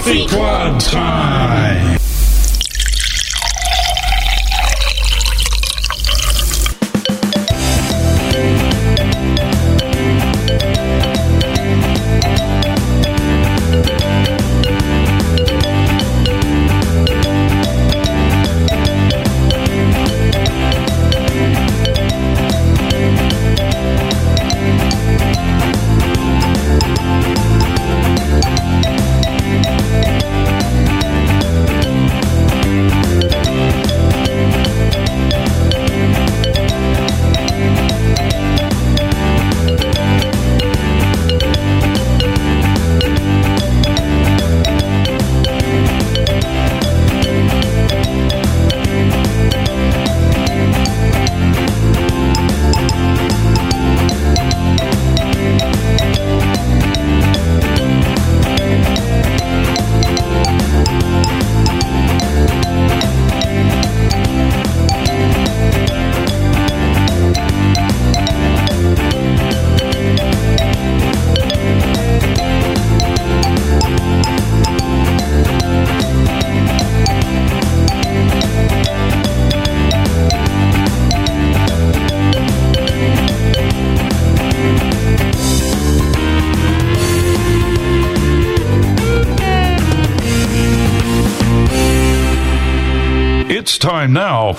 Coffee Club time.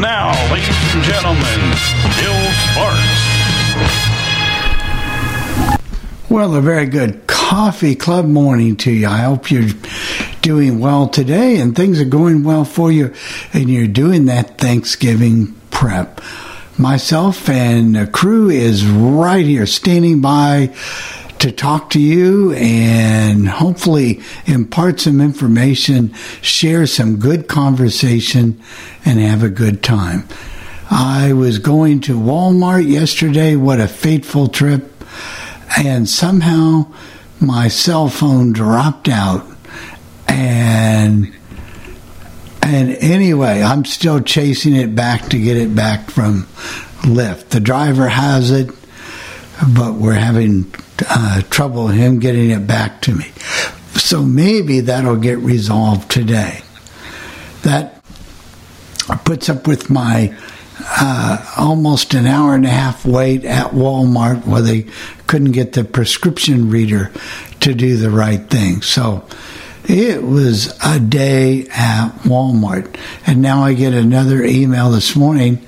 Now, ladies and gentlemen, Bill Sparks. Well, a very good coffee club morning to you. I hope you're doing well today and things are going well for you and you're doing that Thanksgiving prep. Myself and the crew is right here standing by to talk to you and hopefully impart some information, share some good conversation, and have a good time. I was going to Walmart yesterday. What a fateful trip and somehow my cell phone dropped out and and anyway i'm still chasing it back to get it back from lyft the driver has it but we're having uh, trouble him getting it back to me so maybe that'll get resolved today that puts up with my uh, almost an hour and a half wait at Walmart where they couldn't get the prescription reader to do the right thing. So it was a day at Walmart. And now I get another email this morning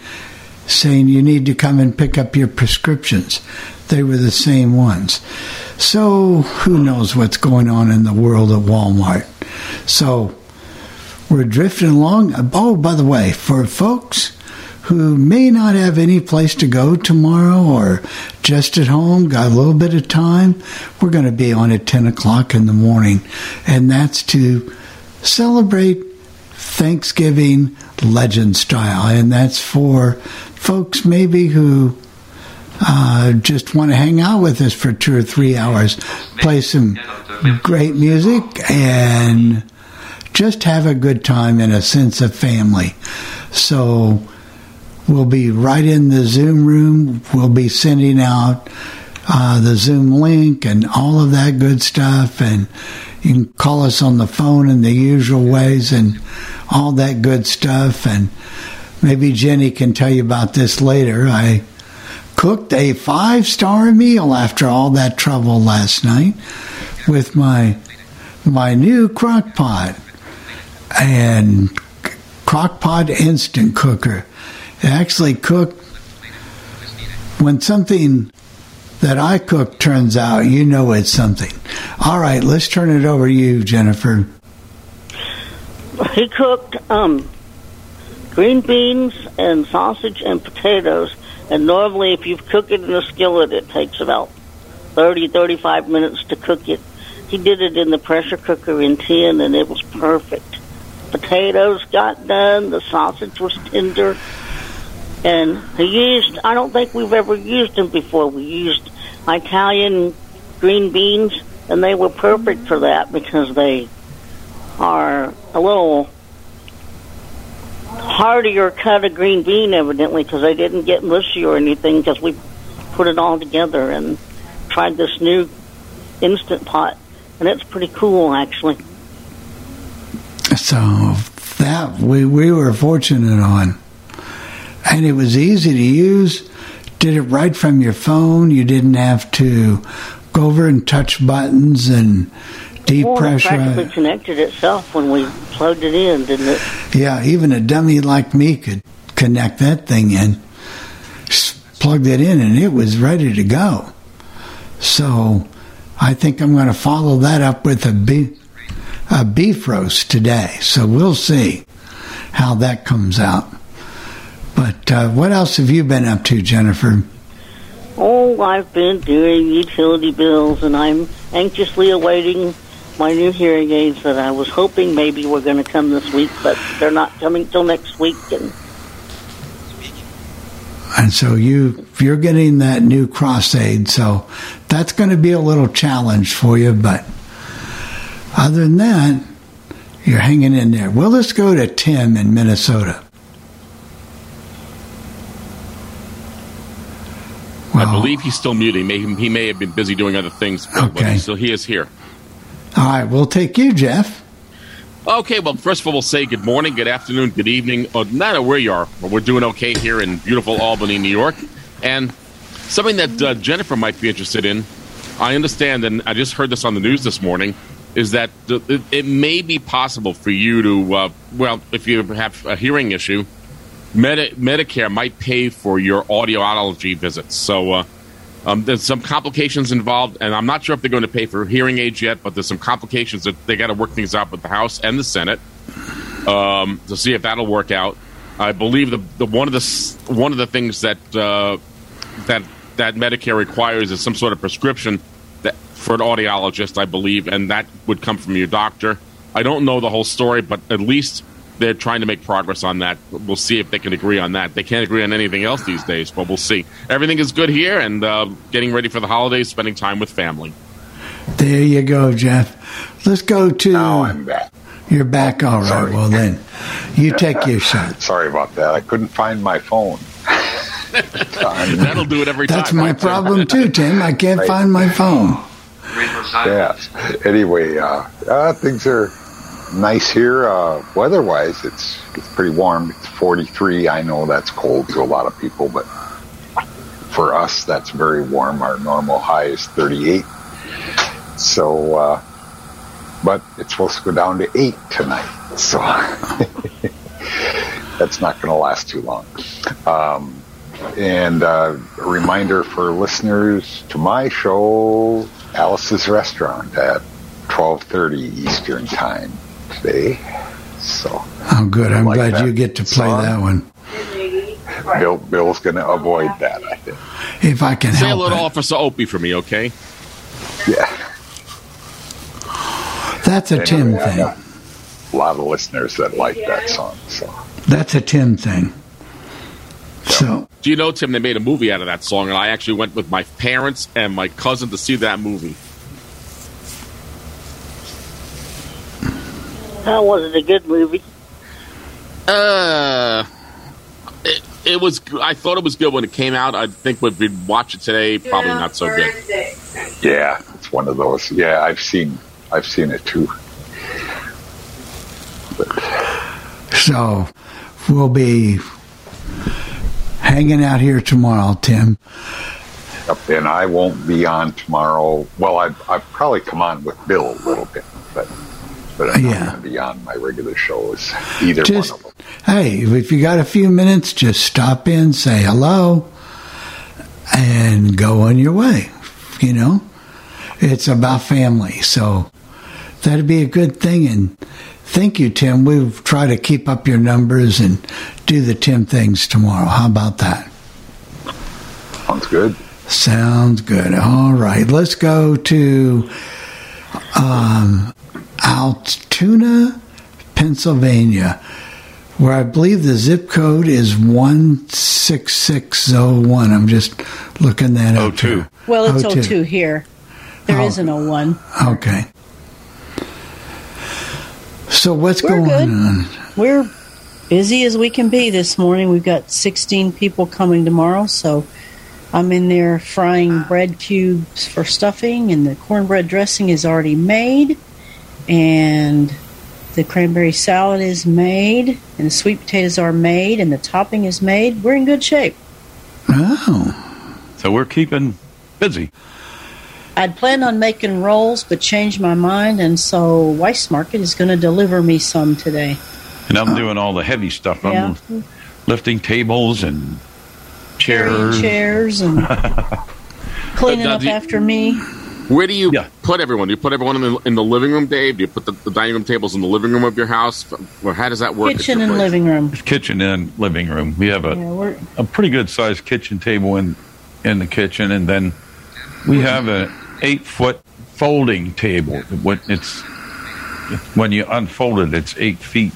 saying you need to come and pick up your prescriptions. They were the same ones. So who knows what's going on in the world of Walmart. So we're drifting along. Oh, by the way, for folks who may not have any place to go tomorrow or just at home, got a little bit of time, we're going to be on at 10 o'clock in the morning. And that's to celebrate Thanksgiving legend style. And that's for folks maybe who uh, just want to hang out with us for two or three hours, play some great music, and just have a good time and a sense of family. So, We'll be right in the Zoom room. We'll be sending out uh, the Zoom link and all of that good stuff. And you can call us on the phone in the usual ways and all that good stuff. And maybe Jenny can tell you about this later. I cooked a five star meal after all that trouble last night with my my new crock pot. and crock pot instant cooker. It actually cooked when something that I cook turns out, you know it's something. All right, let's turn it over to you, Jennifer. He cooked um, green beans and sausage and potatoes. And normally, if you cook it in a skillet, it takes about 30, 35 minutes to cook it. He did it in the pressure cooker in 10, and it was perfect. Potatoes got done, the sausage was tender, and he used, I don't think we've ever used them before. We used Italian green beans, and they were perfect for that because they are a little heartier cut of green bean, evidently, because they didn't get mushy or anything because we put it all together and tried this new instant pot, and it's pretty cool, actually. So that we we were fortunate on, and it was easy to use. Did it right from your phone. You didn't have to go over and touch buttons and deep well, pressure. It practically connected itself when we plugged it in, didn't it? Yeah, even a dummy like me could connect that thing in. Plugged it in, and it was ready to go. So, I think I'm going to follow that up with a beef, a beef roast today. So we'll see how that comes out. But uh, what else have you been up to, Jennifer? Oh, I've been doing utility bills, and I'm anxiously awaiting my new hearing aids that I was hoping maybe were going to come this week, but they're not coming till next week. And and so you you're getting that new CROS aid, so that's going to be a little challenge for you. But other than that, you're hanging in there. Well, let's go to Tim in Minnesota. I believe he's still muted. He may, he may have been busy doing other things, but, but he still he is here. All right, we'll take you, Jeff. Okay, well, first of all, we'll say good morning, good afternoon, good evening. Oh, no matter where you are, but we're doing okay here in beautiful Albany, New York. And something that uh, Jennifer might be interested in, I understand, and I just heard this on the news this morning, is that it, it may be possible for you to, uh, well, if you have a hearing issue, Medi- Medicare might pay for your audiology visits. So uh, um, there's some complications involved, and I'm not sure if they're going to pay for hearing aids yet, but there's some complications that they got to work things out with the House and the Senate um, to see if that'll work out. I believe the, the one of the one of the things that uh, that that Medicare requires is some sort of prescription that for an audiologist, I believe, and that would come from your doctor. I don't know the whole story, but at least they're trying to make progress on that. We'll see if they can agree on that. They can't agree on anything else these days, but we'll see. Everything is good here, and uh, getting ready for the holidays, spending time with family. There you go, Jeff. Let's go to. Now I'm back. You're back, all right. Sorry. Well, then, you take your shot. Sorry about that. I couldn't find my phone. That'll do it every That's time. That's my right? problem too, Tim. I can't Right. find my phone. yes. Anyway, uh, uh, things are nice here. Uh, weather-wise, it's it's pretty warm. It's 43. I know that's cold to a lot of people, but for us, that's very warm. Our normal high is 38. So, uh, but it's supposed to go down to eight tonight. So that's not going to last too long. Um, and uh, a reminder for listeners to my show, Alice's Restaurant at 12:30 Eastern Time today. So Oh, good. I'm Like glad that you get to play song? that one. Bill Bill's going to avoid that. I think. If I can Say help hello to it. Officer Obie for me, okay? Yeah, That's a Tim Anyway, I thing. a lot of listeners that like that song. So That's a Tim thing. So, Do you know, Tim, they made a movie out of that song, and I actually went with my parents and my cousin to see that movie. How wasn't a good movie? Uh, it, it was. I thought it was good when it came out. I think if we'd watch it today, probably not so good. yeah, it's one of those. Yeah, I've seen I've seen it too. so we'll be hanging out here tomorrow, Tim. Yep, and I won't be on tomorrow. Well, I I probably come on with Bill a little bit, but but I'm Yeah. not going be on my regular shows either Just, one of them. hey, if you got a few minutes, just stop in, say hello, and go on your way. You know, it's about family. So that'd be a good thing. And thank you, Tim. We'll try to keep up your numbers and do the Tim things tomorrow. How about that? Sounds good. Sounds good. All right, let's go to um, Altoona, Pennsylvania, where I believe the zip code is one six six zero one. I'm just looking that up. 02. here. Well, it's 02. 02 here. There Oh. is an 01. Okay. So what's We're going good. on? We're busy as we can be this morning. We've got 16 people coming tomorrow, so I'm in there frying bread cubes for stuffing, and the cornbread dressing is already made, and the cranberry salad is made, and the sweet potatoes are made, and the topping is made. We're in good shape. Oh, So we're keeping busy. I'd planned on making rolls, but changed my mind, and so Weis Market is going to deliver me some today. And I'm doing all the heavy stuff. I'm Yeah. lifting tables and Carrying chairs. chairs and cleaning Now, up you- after me. Where do you Yeah. put everyone? Do you put everyone in the, in the living room, Dave? Do you put the, the dining room tables in the living room of your house? Or how does that work? Kitchen and place? living room. Kitchen and living room. We have a, Yeah, a pretty good sized kitchen table in in the kitchen, and then we have an eight foot folding table. When it's when you unfold it, it's eight feet.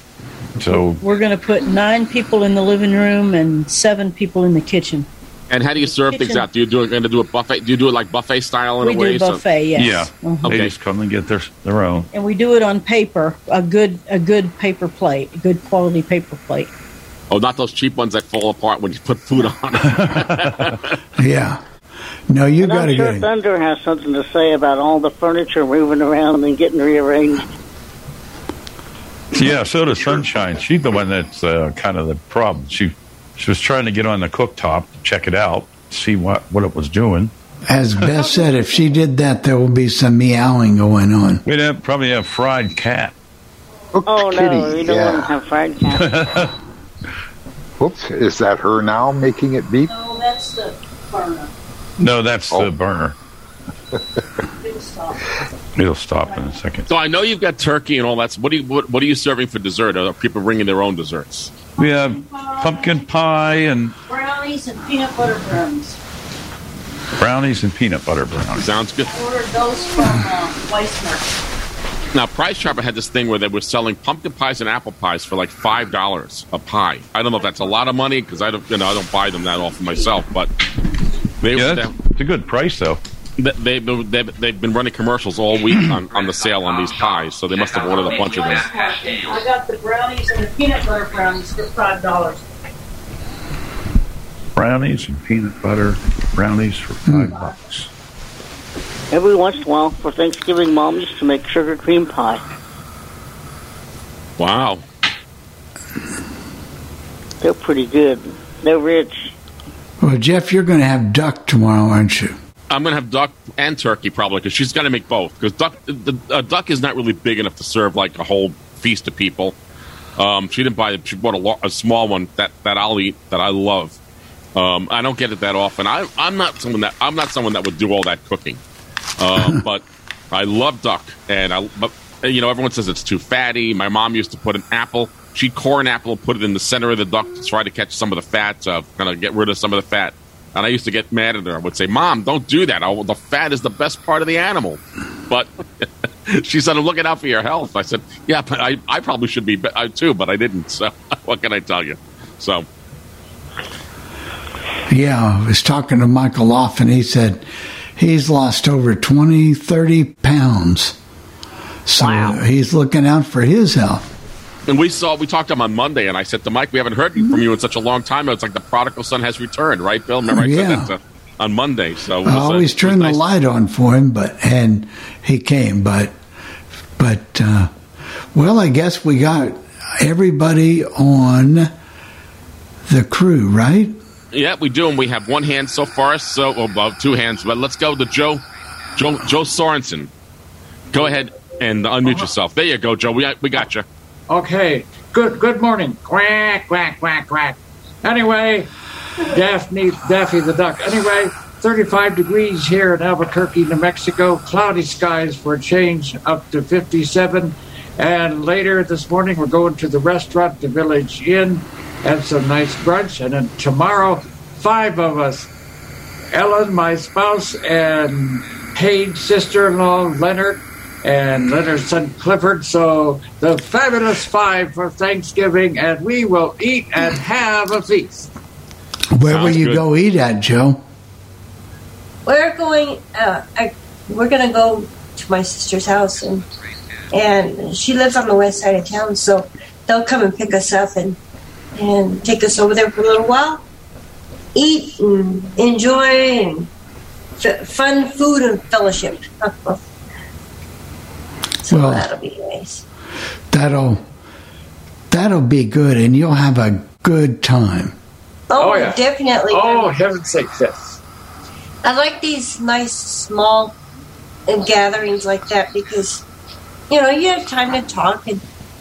So we're going to put nine people in the living room and seven people in the kitchen. And how do you serve things out? Do you do it? Going to do a buffet? Do you do it like buffet style in we a way? We do So- buffet, yes. yeah, Mhm. Okay. they just come and get their their own. And we do it on paper, a good a good paper plate, a good quality paper plate. oh, not those cheap ones that fall apart when you put food on it. yeah. No, you got to I'm sure get it. Thunder has something to say about all the furniture moving around and getting rearranged. Yeah, so does Sunshine. She's the one that's uh, kind of the problem. She she was trying to get on the cooktop to check it out, see what what it was doing. As Beth said, if she did that, there will be some meowing going on. We'd have, probably have fried cat. Oh Kitty, no, we don't yeah. want to have fried cat. Whoops, is that her now making it beep? No, that's the burner. No, that's Oh. the burner. It'll stop in a second. so I know you've got turkey and all that. So what, do you, what, what are you serving for dessert? Are people bringing their own desserts? We have pumpkin pie and Brownies and peanut butter brownies. brownies and peanut butter brownies. Sounds good. Ordered those from uh, Weis Now, Price Chopper had this thing where they were selling pumpkin pies and apple pies for like five dollars a pie. I don't know if that's a lot of money because I don't, you know, I don't buy them that often myself. But they, Yeah, they, that's, it's a good price though. They, they've, they've been running commercials all week on, on the sale on these pies, so they must have ordered a bunch of them. I got the brownies and the peanut butter brownies for five dollars. Brownies and peanut butter brownies for five hmm. bucks. Every once in a while, for Thanksgiving, Mom used to make sugar cream pie. Wow. They're pretty good. They're rich. Well, Jeff, you're going to have duck tomorrow, aren't you? I'm gonna have duck and turkey probably because she's got to make both because duck the a duck is not really big enough to serve like a whole feast of people. Um, she didn't buy it. She bought a, lo- a small one that, that I'll eat that I love. Um, I don't get it that often. I, I'm not someone that I'm not someone that would do all that cooking, um, but I love duck and I but you know everyone says it's too fatty. My mom used to put an apple. She'd core an apple put it in the center of the duck to try to catch some of the fat, uh, kind of get rid of some of the fat. And I used to get mad at her. I would say, "Mom, don't do that. I, the fat is the best part of the animal." But she said, "I'm looking out for your health." I said, "Yeah, but I, I probably should be uh, too, but I didn't." So what can I tell you? So Yeah, I was talking to Michael Off, and he said he's lost over 20, 30 pounds. So Wow. he's looking out for his health. And we saw, we talked to him on Monday, and I said to Mike, "We haven't heard from you in such a long time. It's like the prodigal son has returned, right, Bill? Remember I Yeah. said that to, on Monday. So it I was, uh, always it was turn the light on for him, but and he came, but but uh, well, I guess we got everybody on the crew, right? Yeah, we do, and we have one hand so far. So, well, well, two hands, but let's go to Joe, Joe, Joe Sorensen. Go ahead, and unmute yourself. There you go, Joe. We we got you. Okay. Good good morning. Quack, quack, quack, quack. Anyway, Daphne, Daffy the Duck. Anyway, 35 degrees here in Albuquerque, New Mexico. Cloudy skies for a change up to 57. And later this morning, we're going to the restaurant, the Village Inn, and some nice brunch. And then tomorrow, five of us Ellen, my spouse, and Paige, sister in law, Leonard, and Leonard's son Clifford. So the fabulous five for Thanksgiving, and we will eat and have a feast. Where will you good. go eat at, Joe? We're going. Uh, I, we're gonna go to my sister's house, and and she lives on the west side of town, so they'll come and pick us up and and take us over there for a little while, eat and enjoy and f- fun food and fellowship. so Well- that'll be nice. That'll that'll be good, and you'll have a good time. Oh, Oh, yeah. definitely. Oh, heaven's sake, yes. I like these nice small uh, gatherings like that because you know you have time to talk and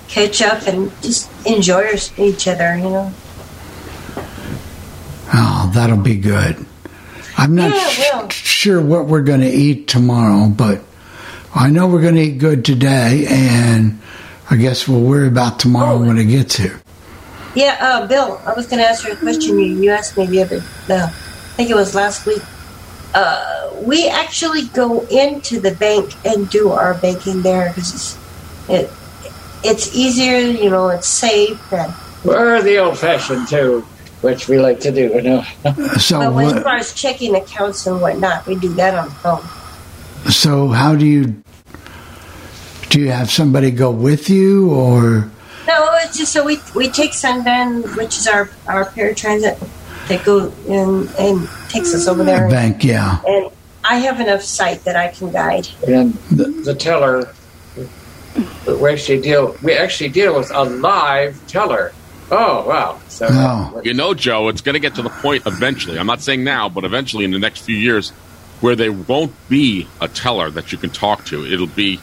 catch up and just enjoy each other. You know. Oh, that'll be good. I'm not Yeah, sh- sure what we're going to eat tomorrow, but I know we're going to eat good today, and I guess we'll worry about tomorrow when it gets here. Yeah, uh, Bill, I was going to ask you a question you, you asked me the other, uh, I think it was last week. Uh, we actually go into the bank and do our banking there because it's, it, it's easier, you know, it's safe. And, We're the old fashioned too, which we like to do, you know. So, but as far as checking accounts and whatnot, we do that on the phone. so how do you do? You have somebody go with you, or No, it's just so we we take Sun Van, which is our our paratransit, that go in and takes us over there. bank? Yeah. And I have enough sight that I can guide. And the, the teller, we actually deal, we actually deal with a live teller. Oh, wow. So, Oh. You know, Joe, it's going to get to the point eventually. I'm not saying now, but eventually in the next few years, where there won't be a teller that you can talk to. It'll be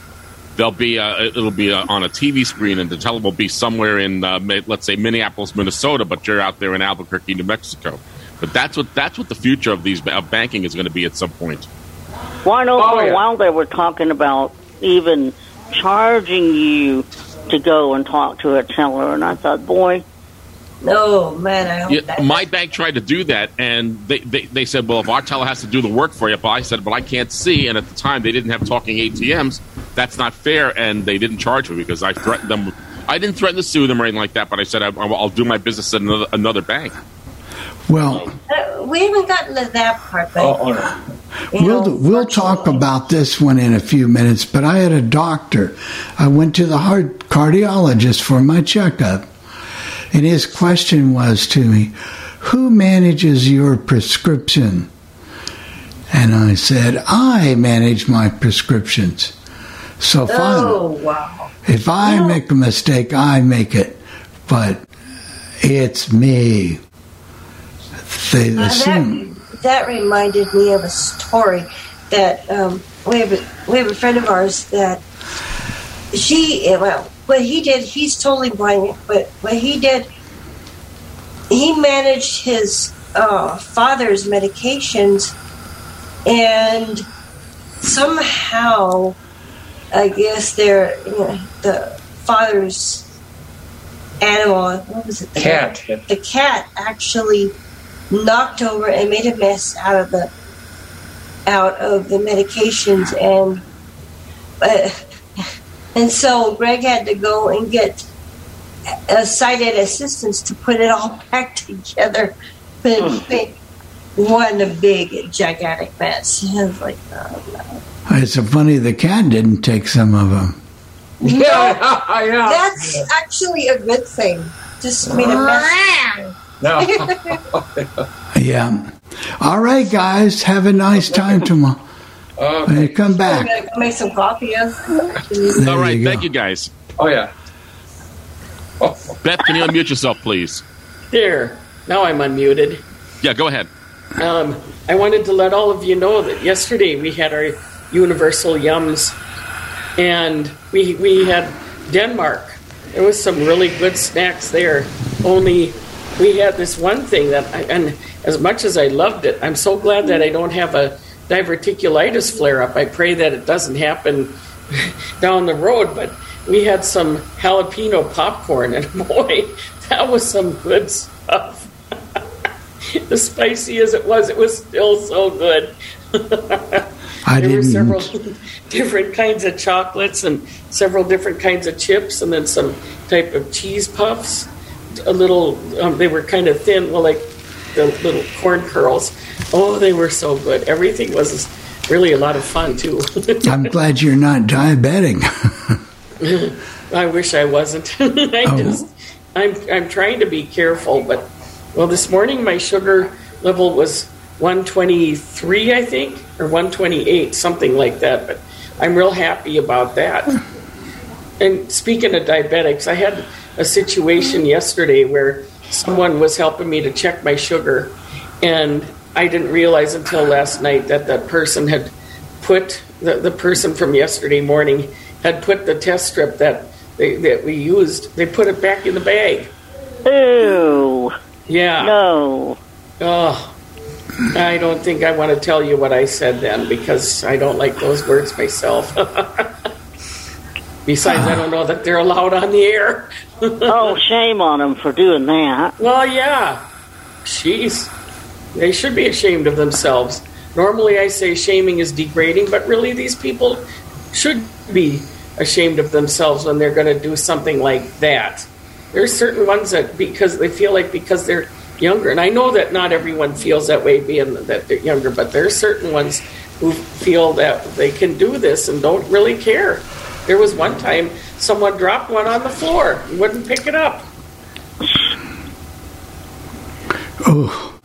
there'll be uh it'll be uh on a TV screen, and the teller will be somewhere in uh, let's say Minneapolis, Minnesota, but you're out there in Albuquerque, New Mexico. But that's what that's what the future of these of banking is going to be at some point. Well, I know Oh, for yeah. a while they were talking about even charging you to go and talk to a teller, and I thought, boy, No, man, I hope Yeah, that. my bank tried to do that, and they, they, they said, well, if our teller has to do the work for you, but I said, but I can't see, and at the time they didn't have talking ATMs. That's not fair, and they didn't charge me because I threatened them. I didn't threaten to sue them or anything like that, but I said I, I'll do my business at another, another bank. Well, Uh, we haven't gotten to that part, but oh, we'll know, we'll talk about this one in a few minutes. But I had a doctor. I went to the heart cardiologist for my checkup, and his question was to me, "Who manages your prescription?" And I said, "I manage my prescriptions." So. Oh wow! If I make a mistake, I make it, but it's me. They assume. that that reminded me of a story that um, we have. A, we have a friend of ours that she well, what he did, he's totally blind, but what he did, he managed his uh, father's medications, and somehow, I guess they're you know, the father's animal. What was it? The Cat. the cat actually knocked over and made a mess out of the out of the medications and uh, and so Greg had to go and get a sighted assistance to put it all back together. But it made one big gigantic mess. I was like, oh, no. It's so funny the cat didn't take some of them. Yeah, yeah. That's actually a good thing. Just made a mess. No. Yeah. All right, guys. Have a nice time tomorrow. Okay. Uh, come I'm back. gonna go make some coffee. There All right, you thank you guys. Oh, yeah. Oh, Beth, can you unmute yourself, please? There. Now I'm unmuted. Yeah, go ahead. Um, I wanted to let all of you know that yesterday we had our Universal Yums and we we had Denmark. There was some really good snacks there. Only we had this one thing that, I, and as much as I loved it, I'm so glad that I don't have a diverticulitis flare up. I pray that it doesn't happen down the road, but we had some jalapeno popcorn, and boy, that was some good stuff. as spicy as it was, it was still so good. I there were didn't. several different kinds of chocolates and several different kinds of chips, and then some type of cheese puffs. A little, um, they were kind of thin, well, like the little corn curls. Oh, they were so good. Everything was really a lot of fun too. I'm glad you're not diabetic. I wish I wasn't. I Oh. just, I'm, I'm trying to be careful, but well, this morning my sugar level was 123, I think, or 128, something like that. But I'm real happy about that. And speaking of diabetics, I had a situation yesterday where someone was helping me to check my sugar, and I didn't realize until last night that that person had put the, the person from yesterday morning had put the test strip that they, that we used. They put it back in the bag. Ew. Yeah. No. Oh, I don't think I want to tell you what I said then because I don't like those words myself. Besides, I don't know that they're allowed on the air. oh, shame on them for doing that. Well, yeah. Jeez. They should be ashamed of themselves. Normally, I say shaming is degrading, but really, these people should be ashamed of themselves when they're going to do something like that. There's certain ones that because they feel like because they're younger, and I know that not everyone feels that way being that they're younger, but there are certain ones who feel that they can do this and don't really care. There was one time someone dropped one on the floor and wouldn't pick it up. oh,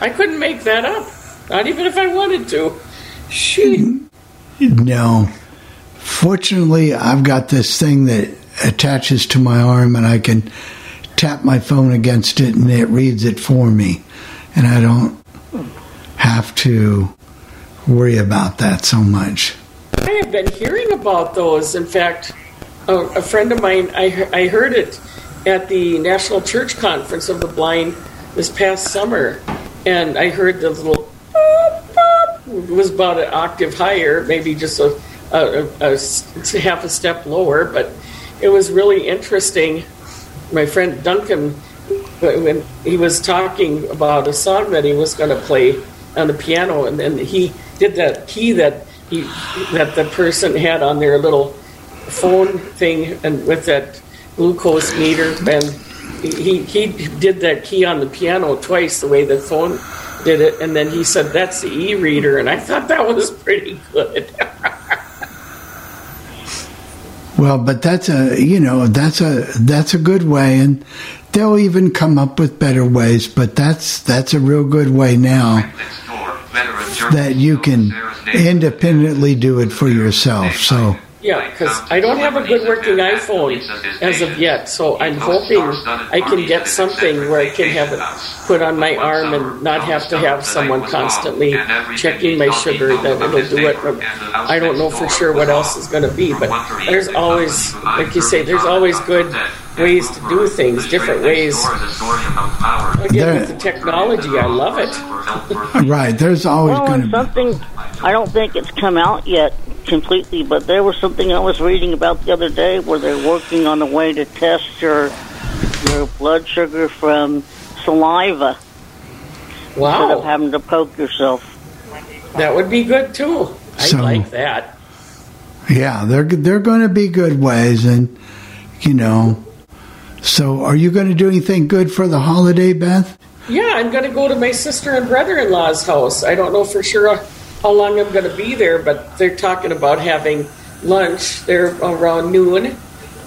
I couldn't make that up, not even if I wanted to. She, no. Fortunately, I've got this thing that attaches to my arm, and I can tap my phone against it, and it reads it for me, and I don't have to worry about that so much. I have been hearing about those. In fact, a, a friend of mine, I, I heard it at the National Church Conference of the Blind this past summer, and I heard the little boop, was about an octave higher, maybe just a half a step lower, but it was really interesting. My friend Duncan, uh, when he was talking about a song that he was going to play on the piano, and then he did that key that he that the person had on their little phone thing, and with that glucose meter, and he he did that key on the piano twice the way the phone did it, and then he said that's the e-reader, and I thought that was pretty good. Well, but that's a you know that's a that's a good way, and they'll even come up with better ways. But that's that's a real good way now that you can independently do it for yourself. So Yeah, because I don't have a good working iPhone as of yet, so I'm hoping I can get something where I can have it put on my arm and not have to have someone constantly checking my sugar. That it'll do it. I don't know for sure what else is going to be, but there's always, like you say, there's always good ways to do things, different ways. Again, with the technology, I love it. right, there's always Well, going and to something, I don't think it's come out yet completely, but there was something I was reading about the other day where they're working on a way to test your your blood sugar from saliva instead of having to poke yourself. that would be good too. I So- like that. yeah, they're they're going to be good ways, and you know. So, are you going to do anything good for the holiday, Beth? Yeah, I'm going to go to my sister and brother in law's house. I don't know for sure how long I'm going to be there, but they're talking about having lunch there around noon.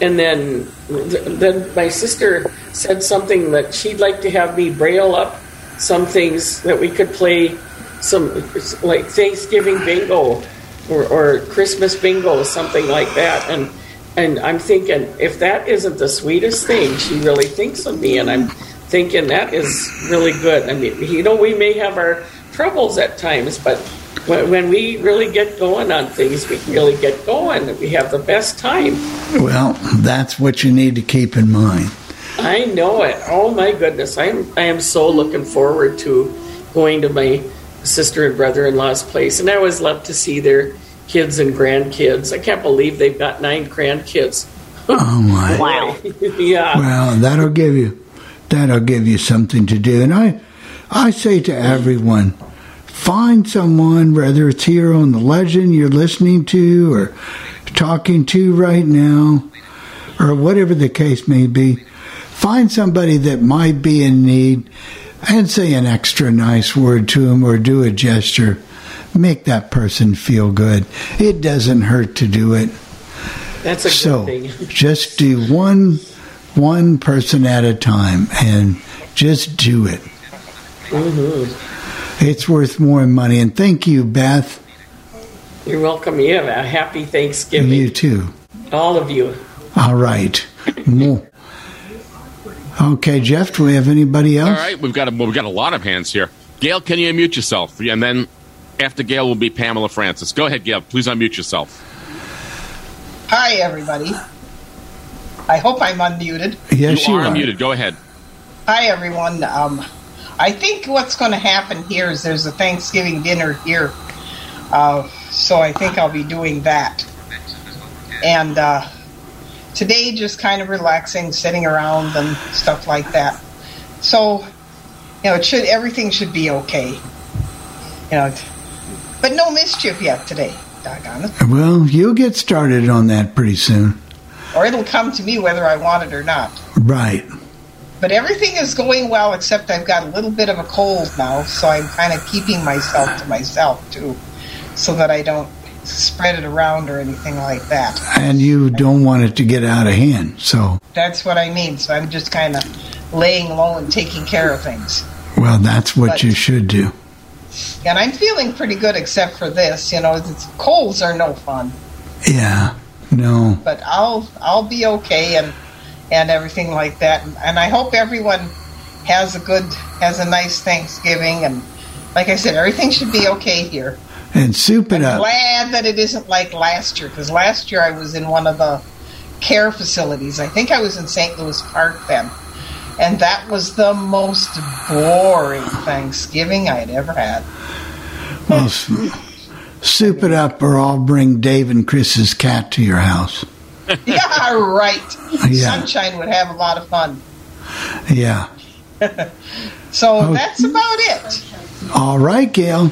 And then, then my sister said something that she'd like to have me braille up some things that we could play some like Thanksgiving bingo or, or Christmas bingo, something like that. And and I'm thinking if that isn't the sweetest thing, she really thinks of me, and I'm thinking that is really good. I mean, you know, we may have our troubles at times, but when, when we really get going on things, we really get going. and We have the best time. Well, that's what you need to keep in mind. I know it. Oh my goodness, I'm I am so looking forward to going to my sister and brother-in-law's place, and I always love to see their kids and grandkids. I can't believe they've got nine grandkids. Oh my! Wow. yeah. Well, that'll give you that'll give you something to do. And I I say to everyone, find someone, whether it's here on the legend you're listening to or talking to right now, or whatever the case may be. Find somebody that might be in need and say an extra nice word to them or do a gesture. Make that person feel good. It doesn't hurt to do it. That's a So good thing. just do one one person at a time and just do it. Mm-hmm. It's worth more money. And thank you, Beth. You're welcome. You have a happy Thanksgiving, You too. all of you. All right. More. Okay, Jeff. Do we have anybody else? All right, we've got a, well, we've got a lot of hands here. Gail, can you unmute yourself? And then after Gail will be Pamela Francis. Go ahead, Gail. Please unmute yourself. Hi, everybody. I hope I'm unmuted. Yes, you you are are. unmuted. Go ahead. Hi, everyone. Um, I think what's going to happen here is there's a Thanksgiving dinner here. Uh, so I think I'll be doing that. And uh, today, just kind of relaxing, sitting around and stuff like that. So, you know, it should everything should be okay. You know, but no mischief yet today. Doggone it. Well, you'll get started on that pretty soon. Or it'll come to me whether I want it or not. Right. But everything is going well, except I've got a little bit of a cold now, so I'm kind of keeping myself to myself too, so that I don't spread it around or anything like that. And you don't want it to get out of hand. So, That's what I mean. So I'm just kind of laying low and taking care of things. well, that's what But- you should do. And I'm feeling pretty good, except for this. You know, it's, colds are no fun. Yeah. No. But I'll I'll be okay and and everything like that. And, and I hope everyone has a good has a nice Thanksgiving. And like I said, everything should be okay here. And soup it up. glad that it isn't like last year because last year I was in one of the care facilities. I think I was in St. Louis Park then. And that was the most boring Thanksgiving I'd ever had. Well, soup it up, or I'll bring Dave and Chris's cat to your house. yeah, right. Yeah. Sunshine would have a lot of fun. Yeah. So Oh. that's about it. All right, Gail.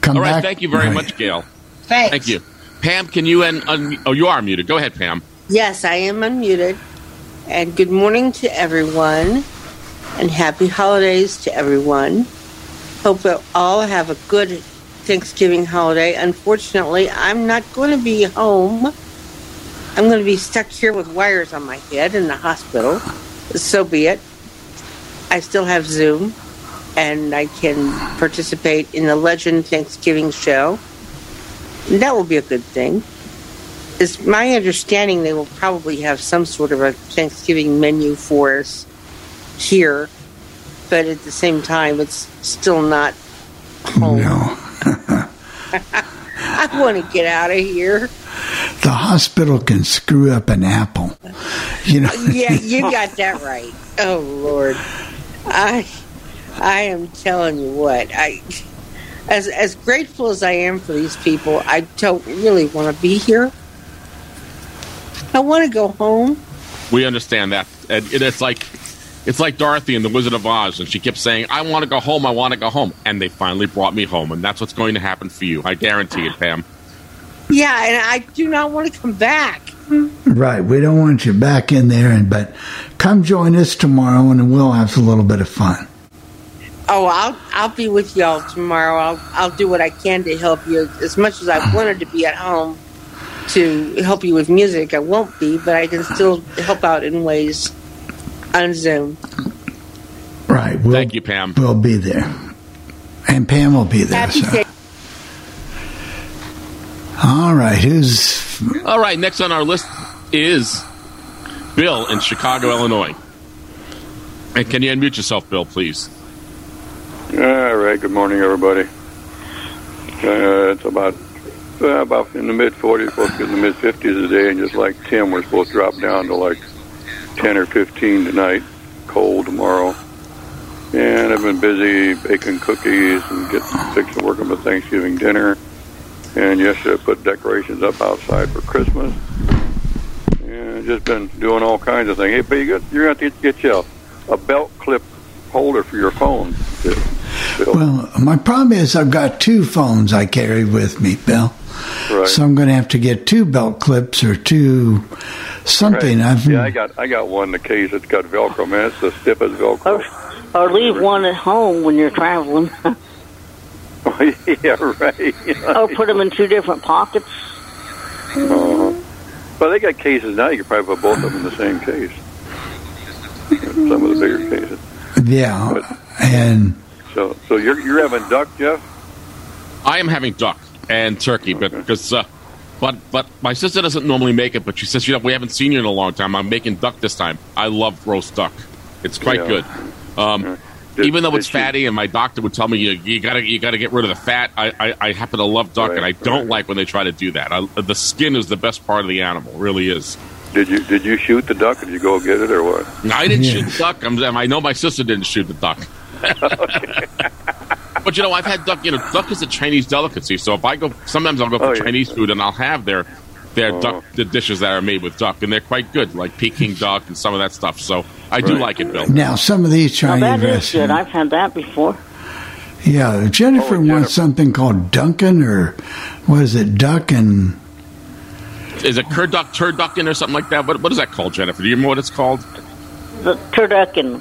Come back. All right, back. thank you very Right. much, Gail. Thanks. Thank you. Pam, can you un- un- oh you are muted. Go ahead, Pam. Yes, I am unmuted. And good morning to everyone. And happy holidays to everyone. Hope that all have a good Thanksgiving holiday. Unfortunately, I'm not going to be home. I'm going to be stuck here with wires on my head in the hospital. So be it. I still have Zoom and I can participate in the Legend Thanksgiving show. That will be a good thing it's my understanding they will probably have some sort of a Thanksgiving menu for us here, but at the same time, it's still not home. No. I want to get out of here. The hospital can screw up an apple. You know. Yeah, you got that right. Oh Lord, I, I am telling you what I. As, as grateful as I am for these people, I don't really want to be here. I want to go home. We understand that. And it's like it's like Dorothy in The Wizard of Oz, and she kept saying, "I want to go home. I want to go home," and they finally brought me home, and that's what's going to happen for you. I guarantee it, Pam. Yeah, and I do not want to come back. Right. We don't want you back in there, and but come join us tomorrow, and we'll have a little bit of fun. Oh, I'll I'll be with y'all tomorrow. I'll I'll do what I can to help you. As much as I wanted to be at home to help you with music, I won't be, but I can still help out in ways on Zoom. Right. We'll, Thank you, Pam. We'll be there, and Pam will be there. Happy So. day. All right. Who's All right, next on our list is Bill in Chicago, Illinois. And can you unmute yourself, Bill, please? All right. Good morning, everybody. Uh, it's about uh, about in the mid 40s, supposed to in the mid 50s today, and just like Tim, we're supposed to drop down to like 10 or 15 tonight. Cold tomorrow. And I've been busy baking cookies and getting fixing working for Thanksgiving dinner. And yesterday I put decorations up outside for Christmas. And just been doing all kinds of things. Hey, but you got, you're going to have to get you a, a belt clip holder for your phone. Bill. Well, my problem is I've got two phones I carry with me, Bill. Right. So I'm going to have to get two belt clips or two something. Right. I've Yeah, I got I got one in the case that's got Velcro. Man, it's the stiffest Velcro. Or leave one at home when you're traveling. yeah, right. or put them in two different pockets. Uh-huh. But they got cases now. You can probably put both of them in the same case. Some of the bigger cases. yeah, and So, so you're you're having duck, Jeff? I am having duck and turkey, but because uh, but but my sister doesn't normally make it, but she says, you know, we haven't seen you in a long time. I'm making duck this time. I love roast duck. It's quite Yeah. good. Um, Did- even though it's did she- fatty, and my doctor would tell me you, you gotta you gotta get rid of the fat. I, I, I happen to love duck, Right, and I don't right. like when they try to do that. I, the skin is the best part of the animal, really is. Did you did you shoot the duck? Or did you go get it or what? I didn't Yeah. shoot the duck. I'm, I know my sister didn't shoot the duck. but you know, I've had duck. You know, duck is a Chinese delicacy. So if I go, sometimes I'll go for Oh, yeah. Chinese food and I'll have their their Oh. duck, the dishes that are made with duck, and they're quite good, like Peking duck and some of that stuff. So I do like it, Bill. now some of these Now Chinese that is good. I've had that before. Yeah, Jennifer Oh, wants something called Duncan or what is it, Duck and Is it cur duck, turducken, or something like that? What, what is that called, Jennifer? Do you know what it's called? The turducken.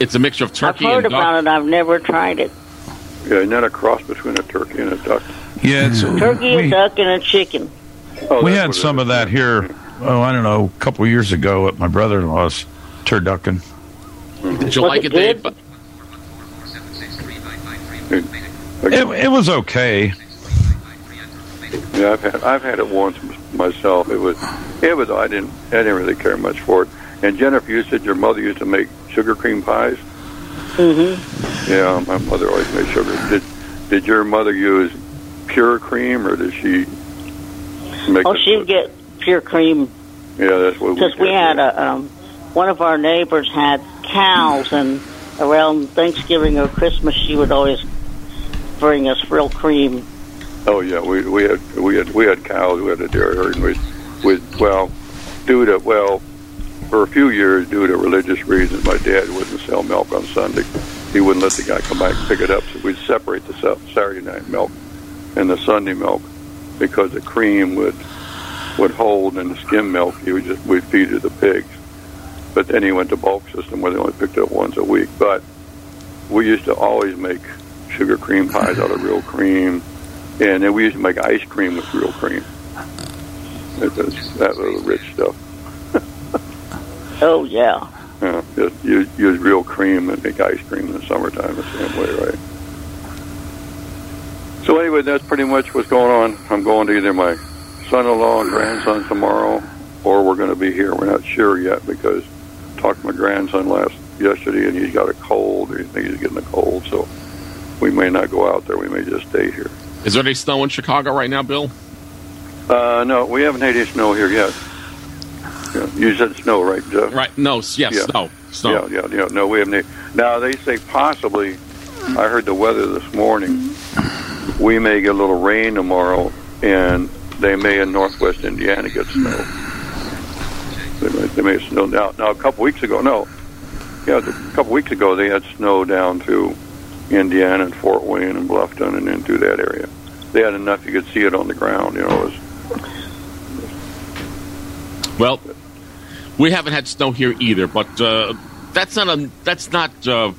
It's a mixture of turkey I've heard and duck. about it. I've never tried it. Yeah, isn't that a cross between a turkey and a duck? Yeah, it's, hmm. Turkey, we, a duck, and a chicken. Oh, we had some of that here. Oh, I don't know, a couple years ago at my brother-in-law's turducken. Mm-hmm. Did you Was like it it, Dave? good? It, it was okay. Yeah, I've had I've had it once myself. It was it was I didn't I didn't really care much for it. And Jennifer, you said your mother used to make sugar cream pies. Mm-hmm. Yeah, my mother always made sugar. Did did your mother use pure cream or did she make? Oh, she'd get pure cream Yeah, that's what we. because we had a um, one of our neighbors had cows, and around Thanksgiving or Christmas, she would always bring us real cream. Oh yeah, we we had we had we had cows. We had a dairy herd, and we we well due to well for a few years due to religious reasons, my dad wouldn't sell milk on Sunday. He wouldn't let the guy come back and pick it up, so we'd separate the Saturday night milk and the Sunday milk because the cream would would hold and the skim milk he would just we'd feed to the pigs. But then he went to bulk system where they only picked up once a week. But we used to always make sugar cream pies out of real cream, and then we used to make ice cream with real cream. It was, that was rich stuff. Oh yeah. Yeah, just use, use real cream and make ice cream in the summertime the same way, right? So anyway, that's pretty much what's going on. I'm going to either my son-in-law and grandson tomorrow, or we're going to be here. We're not sure yet because I talked to my grandson last yesterday, and he's got a cold. He thinks he's getting a cold, so we may not go out there. We may just stay here. Is there any snow in Chicago right now, Bill? Uh, no, we haven't had any snow here yet. Yeah, you said snow, right, Jeff? Right? No, yes, Yeah. snow, snow. Yeah, yeah, yeah. No, we haven't. Now they say possibly. I heard the weather this morning. We may get a little rain tomorrow, and they may in northwest Indiana get snow. They may, they may have snow now. Now a couple weeks ago, no, yeah, a couple weeks ago they had snow down to Indiana and Fort Wayne and Bluffton and into that area. They had enough you could see it on the ground. You know, it was Well, we haven't had snow here either, but uh, that's not a that's not uh,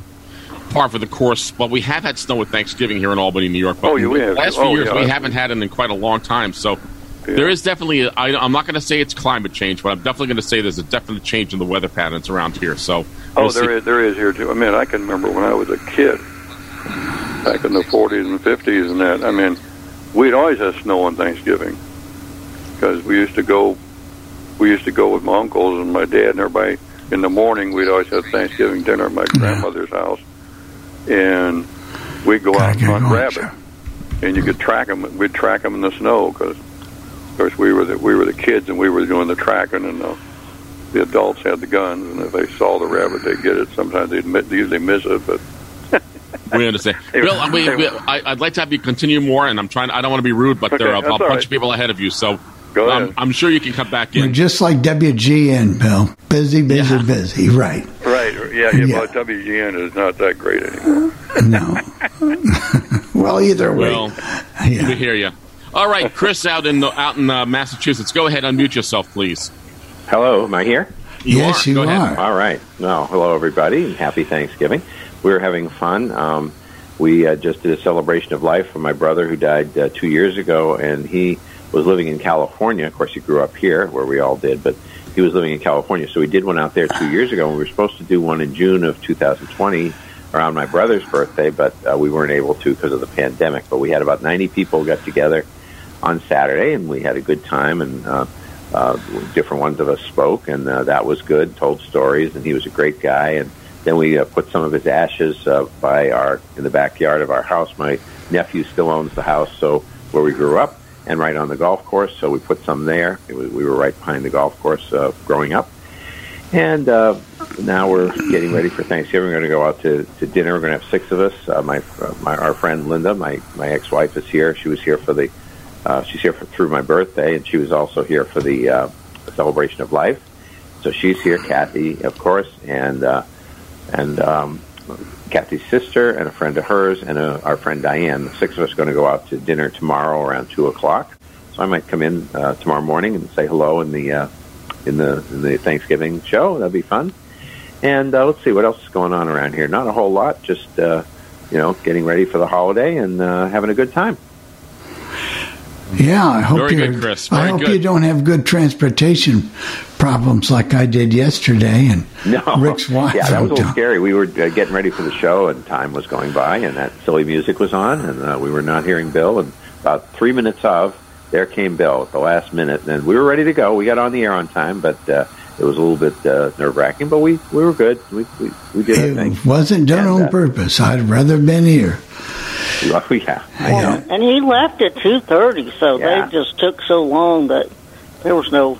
par for the course. But we have had snow with Thanksgiving here in Albany, New York. But Oh, yeah, we have. Last few Oh, years, yeah, we haven't had it in quite a long time. So there is definitely. I, I'm not going to say it's climate change, but I'm definitely going to say there's a definite change in the weather patterns around here. So Oh, we'll there see. is, there is here too. I mean, I can remember when I was a kid, back in the 40s and 50s and that. I mean, we'd always have snow on Thanksgiving because we used to go, we used to go with my uncles and my dad and everybody. In the morning, we'd always have Thanksgiving dinner at my grandmother's house, and we'd go out and hunt going, rabbit. and you could track them. We'd track them in the snow because, of course, we were the we were the kids and we were doing the tracking, and the, the adults had the guns. And if they saw the rabbit, they'd get it. Sometimes they'd usually miss it, but We understand. Bill, we, we, I, I'd like to have you continue more, and I'm trying. I don't want to be rude, but Okay, there are a, bunch right. of people ahead of you, so Go um, ahead. I'm sure you can come back in. We're in. just like WGN, Bill. Busy, busy, busy. Right. right, yeah, yeah. Yeah. But WGN is not that great anymore. No. well, either way. Well, we hear you. All right, Chris, out in the, out in uh, Massachusetts. Go ahead, unmute yourself, please. Hello, am I here? You yes, are. you Go ahead. are. All right. No, hello everybody, and happy Thanksgiving. We were having fun. Um, we uh, just did a celebration of life for my brother who died uh, two years ago, and he was living in California. Of course, he grew up here, where we all did, but he was living in California. So we did one out there two years ago, and we were supposed to do one in June of 2020 around my brother's birthday, but uh, we weren't able to because of the pandemic. But we had about 90 people got together on Saturday, and we had a good time, and uh, uh, different ones of us spoke, and uh, that was good. Told stories, and he was a great guy. And then we uh, put some of his ashes uh, by our in the backyard of our house. My nephew still owns the house, so where we grew up, and right on the golf course. So we put some there. Was, we were right behind the golf course uh, growing up. And uh, now we're getting ready for Thanksgiving. We're going to go out to, to dinner. We're going to have six of us. Uh, my, uh, my our friend Linda, my my ex wife, is here. She was here for the uh, she's here for, through my birthday, and she was also here for the uh, celebration of life. So she's here. Kathy, of course, and uh, and um, Kathy's sister and a friend of hers and uh our friend Diane. The six of us are going to go out to dinner tomorrow around two o'clock. So I might come in uh, tomorrow morning and say hello in the uh, in the in the Thanksgiving show. That'll be fun. And uh, let's see what else is going on around here. Not a whole lot. Just uh, you know, getting ready for the holiday and uh, having a good time. Yeah, I hope Very you're, good, Chris. I hope good. you don't have good transportation problems like I did yesterday. And No, Rick's wife. Yeah, that was a little scary. We were uh, getting ready for the show, and time was going by, and that silly music was on, and uh, we were not hearing Bill. And about three minutes of, there came Bill at the last minute, and we were ready to go. We got on the air on time, but uh, it was a little bit uh, nerve wracking. But we we were good. We we, we did our thing. It wasn't done And, on uh, purpose. I'd rather been here. Oh, yeah, I know. And he left at two thirty, so Yeah. they just took so long that there was no.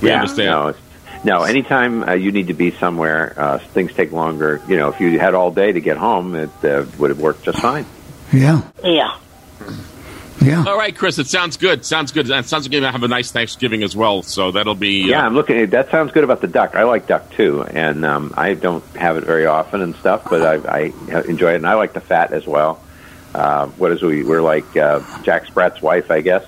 We yeah, understand. No, no, anytime uh, you need to be somewhere, uh, things take longer. You know, if you had all day to get home, it uh, would have worked just fine. Yeah, Yeah. Yeah. All right, Chris, it sounds good. Sounds good. And it sounds like you're going to have a nice Thanksgiving as well, so that'll be. Yeah, Uh, I'm looking. That sounds good about the duck. I like duck too, and um, I don't have it very often and stuff, but I, I enjoy it, and I like the fat as well. Uh, what is we? We're like uh, Jack Spratt's wife, I guess.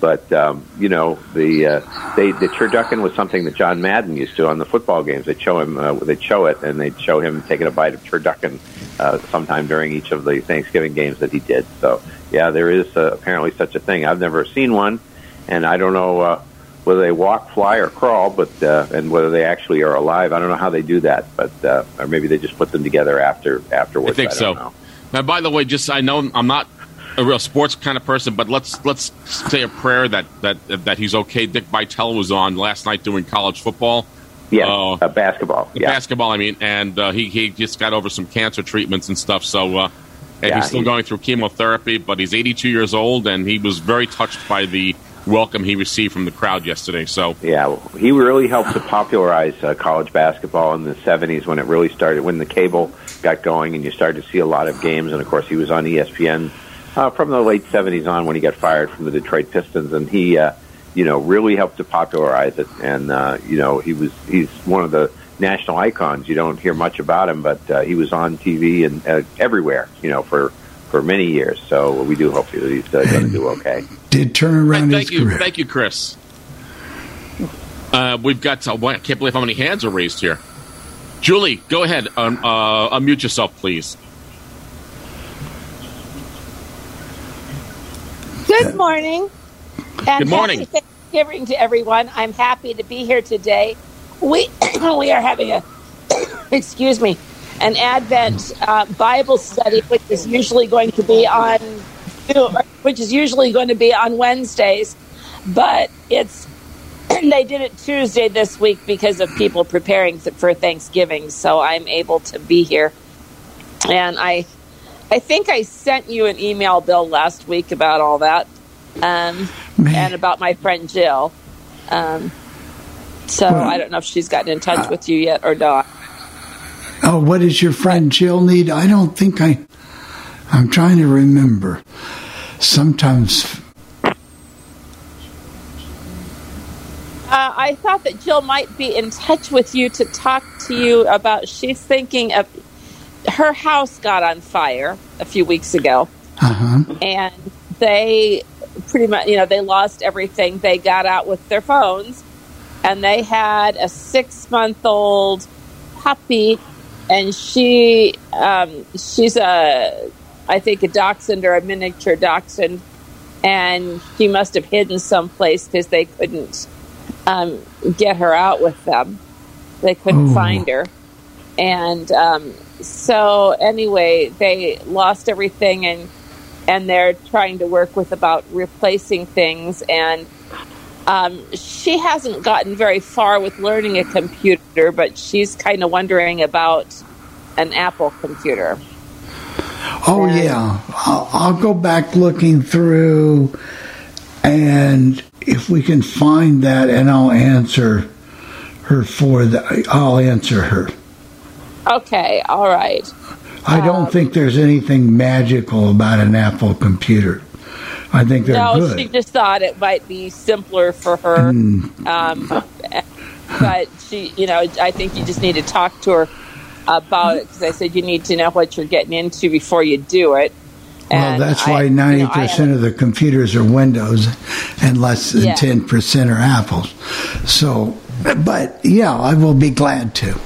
But um, you know, the uh, they the turducken was something that John Madden used to on the football games. They'd show him, uh, they'd show it, and they'd show him taking a bite of turducken uh, sometime during each of the Thanksgiving games that he did. So yeah, there is uh, apparently such a thing. I've never seen one, and I don't know. Uh, whether they walk, fly, or crawl, but uh, and whether they actually are alive. I don't know how they do that, but uh, or maybe they just put them together after afterwards. I think don't so. know. Now, by the way, just I know I'm not a real sports kind of person, but let's let's say a prayer that that that he's okay. Dick Vitale was on last night doing college football. Yeah, Uh, uh, basketball. Yeah, basketball. I mean, and uh, he he just got over some cancer treatments and stuff. So, uh, and Yeah, he's still he- going through chemotherapy, but he's 82 years old, and he was very touched by the welcome he received from the crowd yesterday. So, yeah. He really helped to popularize uh, college basketball in the '70s when it really started, when the cable got going, and you started to see a lot of games. And of course, he was on ESPN uh, from the late '70s on when he got fired from the Detroit Pistons, and he, uh, you know, really helped to popularize it. And uh, you know, he was he's one of the national icons. You don't hear much about him, but uh, he was on TV and uh, everywhere. You know, for for many years. So we do hope that he's uh, going to do okay. Did turn around thank his you, career. thank you, Chris. Uh, we've got. Uh, I can't believe how many hands are raised here. Julie, go ahead. Um, uh, unmute yourself, please. Good morning. And Good morning. Happy Thanksgiving to everyone. I'm happy to be here today. We we are having a excuse me an Advent uh, Bible study, which is usually going to be on which is usually going to be on Wednesdays, but it's they did it Tuesday this week because of people preparing th- for Thanksgiving. So I'm able to be here, and I I think I sent you an email, Bill, last week about all that, um, and about my friend Jill. Um, so Well- I don't know if she's gotten in touch with you yet or not. Oh, what does your friend Jill need? I don't think I. I'm trying to remember. Sometimes. Uh, I thought that Jill might be in touch with you to talk to you about. She's thinking of her house got on fire a few weeks ago, Uh huh. and they pretty much, you know, they lost everything. They got out with their phones, and they had a six month old puppy, and she, um, she's a, I think a dachshund or a miniature dachshund, and she must have hidden someplace because they couldn't um, get her out with them. They couldn't Oh. find her. And um, so, anyway, they lost everything and and they're trying to work with about replacing things. And um, she hasn't gotten very far with learning a computer, but she's kind of wondering about an Apple computer. Oh yeah, I'll, I'll go back looking through, and if we can find that, and I'll answer her for that. I'll answer her. Okay, all right. I don't think there's anything magical about an Apple computer. I think they're no, good. she just thought it might be simpler for her. Mm. Um, but she, you know, I think you just need to talk to her about it because I said you need to know what you're getting into before you do it. Well, And that's I- why ninety percent of the computers are Windows, and less than Yeah. ten percent are Apples. So, but yeah, I will be glad to.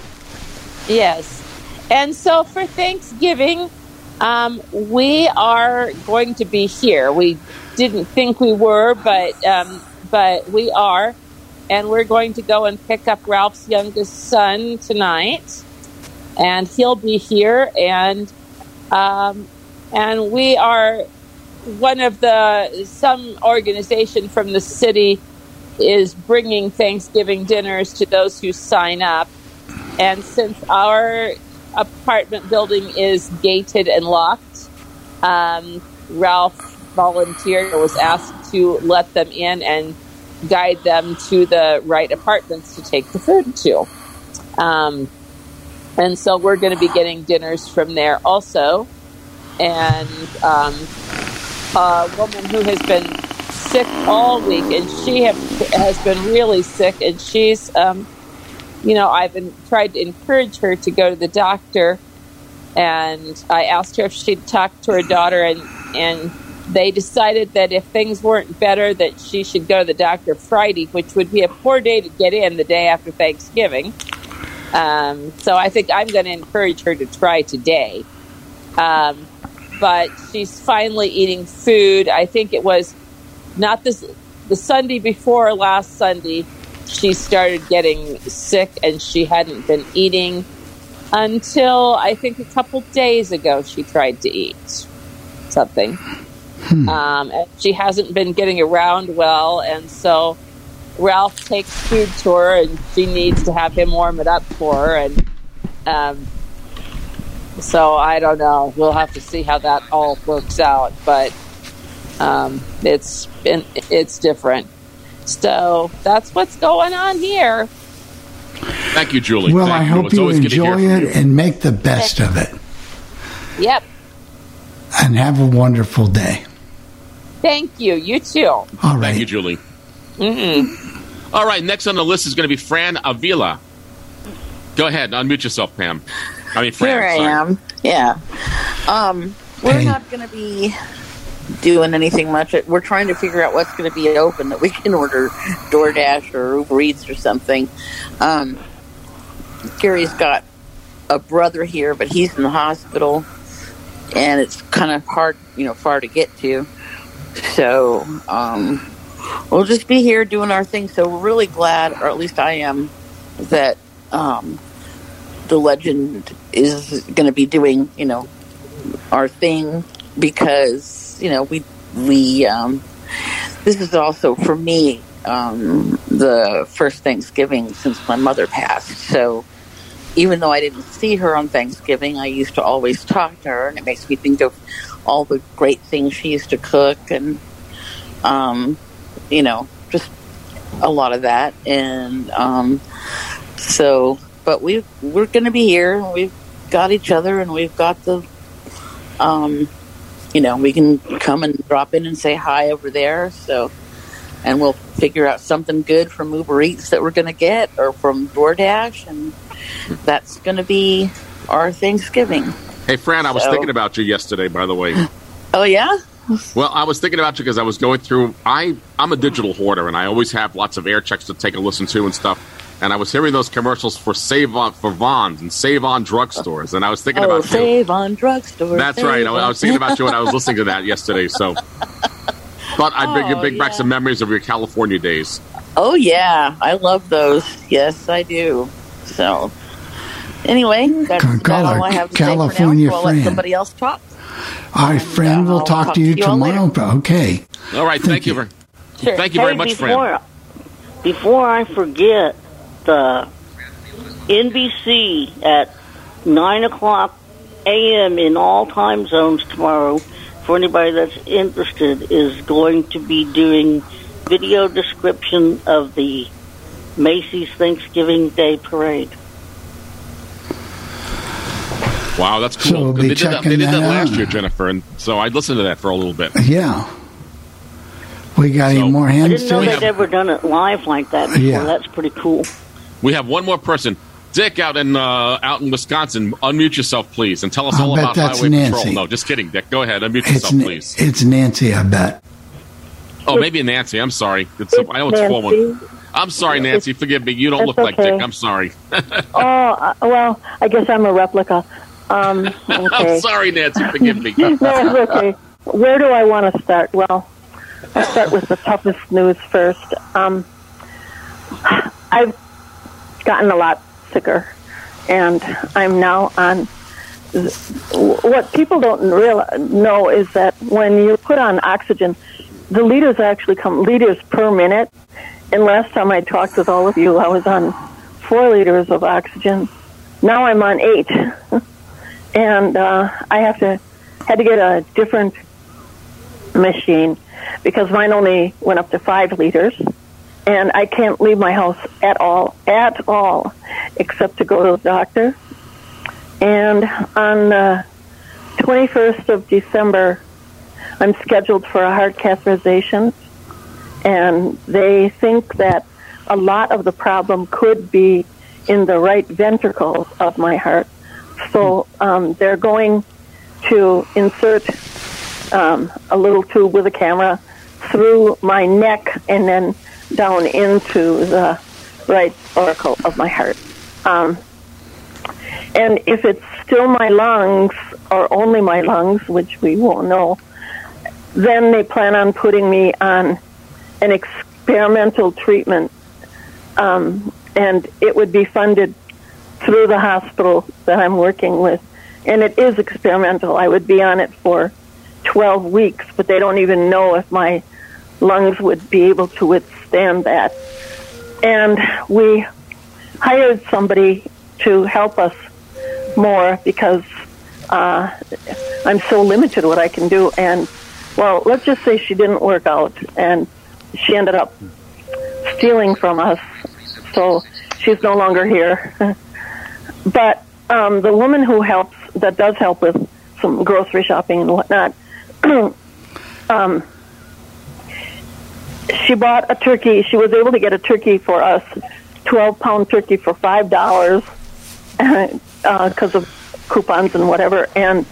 Yes. And so for Thanksgiving, um, we are going to be here. We didn't think we were, but um, but we are, and we're going to go and pick up Ralph's youngest son tonight, and he'll be here, and um, and we are one of the some organization from the city is bringing Thanksgiving dinners to those who sign up. And since our apartment building is gated and locked, um, Ralph volunteered or was asked to let them in and guide them to the right apartments to take the food to. Um, and so we're going to be getting dinners from there also. And um, a woman who has been sick all week, and she have, has been really sick, and she's, um, you know, I've tried to encourage her to go to the doctor, and I asked her if she'd talk to her daughter, and and they decided that if things weren't better, that she should go to the doctor Friday, which would be a poor day to get in the day after Thanksgiving. Um, so I think I'm going to encourage her to try today. Um, but she's finally eating food. I think it was not this the Sunday before last Sunday. She started getting sick and she hadn't been eating until I think a couple days ago. She tried to eat something, um, and she hasn't been getting around well, and so. Ralph takes food to her, and she needs to have him warm it up for her. And um, so I don't know. We'll have to see how that all works out. But um, it's been it's different. So that's what's going on here. Thank you, Julie. Well, Thank I hope It's you always good to hear enjoy from it and make the best of it, Yep. and have a wonderful day. Thank you. You too. All right. Thank you, Julie. Mm-mm. All right, next on the list is going to be Fran Avila. Go ahead, unmute yourself, Pam. I mean, Fran. Here I sorry. am. Yeah. Um, we're not going to be doing anything much. We're trying to figure out what's going to be open that we can order DoorDash or Uber Eats or something. Um, Gary's got a brother here, but he's in the hospital, and it's kind of hard, you know, far to get to. So um, we'll just be here doing our thing. So we're really glad, or at least I am, that um, the legend is going to be doing, you know, our thing because you know we we um, this is also for me um, the first Thanksgiving since my mother passed. So even though I didn't see her on Thanksgiving, I used to always talk to her, and it makes me think of all the great things she used to cook, and um, you know, just a lot of that. And um, so, but we we're going to be here. We've got each other, and we've got the, um, you know, we can come and drop in and say hi over there. So, and we'll figure out something good from Uber Eats that we're going to get, or from DoorDash, and that's going to be our Thanksgiving. Hey, Fran, I was So- thinking about you yesterday, by the way. Oh yeah. Well, I was thinking about you because I was going through. I I'm a digital hoarder, and I always have lots of air checks to take a listen to and stuff. And I was hearing those commercials for Sav-on for Vons and Sav-on drugstores, and I was thinking oh, about you. save on drugstores. That's right. I, I was thinking about you when I was listening to that yesterday. So, but I bring you Oh, bring back some memories of your California days. Oh yeah, I love those. Yes, I do. So, anyway, that's Call about all I have to California say for now. So I'll let friend. somebody else talk. All right, friend, we'll uh, I'll talk, talk to you to you all tomorrow. Okay. All right. Thank, you. for Thank you very Hey, much, before, Fran. Before I forget, Uh, the NBC at 9 o'clock a.m. in all time zones tomorrow, for anybody that's interested, is going to be doing video description of the Macy's Thanksgiving Day Parade. Wow, that's cool. So cool. we'll be they did that, checking they did that, that last out. year, Jennifer, and so I listened to that for a little bit. Yeah. We got any more hands? I hands didn't know they'd ever done it live like that before. Yeah. That's pretty cool. We have one more person. Dick out in uh, out in Wisconsin. Unmute yourself, please, and tell us I'll all about that's highway Nancy. patrol. No, just kidding, Dick. Go ahead, unmute It's, yourself, N- please. it's Nancy, I bet. Oh, maybe Nancy. I'm sorry. It's, I know it's Nancy. four one. I'm sorry, Nancy. Forgive me. You don't That's look like. Dick. I'm sorry. Oh, uh, well, I guess I'm a replica. Um, okay. I'm sorry, Nancy. Forgive me. no, it's okay. Where do I want to start? Well, I'll start with the toughest news first. Um, I've gotten a lot sicker, and I'm now on. What people don't real know is that when you put on oxygen, the liters actually come liters per minute. And last time I talked with all of you, I was on four liters of oxygen. Now I'm on eight, and uh, I have to had to get a different machine because mine only went up to five liters, and I can't leave my house at all, at all, except to go to the doctor. And on the 21st of December, I'm scheduled for a heart catheterization, and they think that a lot of the problem could be in the right ventricle of my heart. So um, they're going to insert um, a little tube with a camera through my neck and then down into the right auricle of my heart. Um, and if it's still my lungs or only my lungs, which we won't know, then they plan on putting me on an experimental treatment, um, and it would be funded through the hospital that I'm working with. And it is experimental. I would be on it for 12 weeks, but they don't even know if my lungs would be able to withstand that. And we hired somebody to help us more because uh, I'm so limited what I can do. And well, let's just say she didn't work out, and she ended up stealing from us. So she's no longer here. but um, the woman who helps, that does help with some grocery shopping and whatnot, um, she bought a turkey. She was able to get a turkey for us, twelve pound turkey for five dollars, because of coupons and whatever. And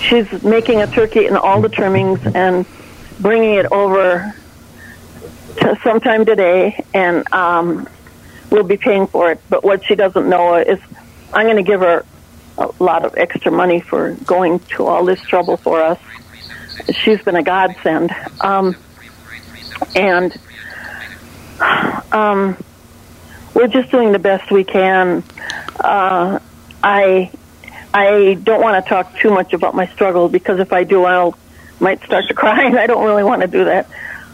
she's making a turkey and all the trimmings and bringing it over to sometime today, and um, we'll be paying for it. But what she doesn't know is I'm going to give her a lot of extra money for going to all this trouble for us. She's been a godsend. Um, and um, we're just doing the best we can. Uh, I I don't want to talk too much about my struggle because if I do, I'll might start to cry, and I don't really want to do that.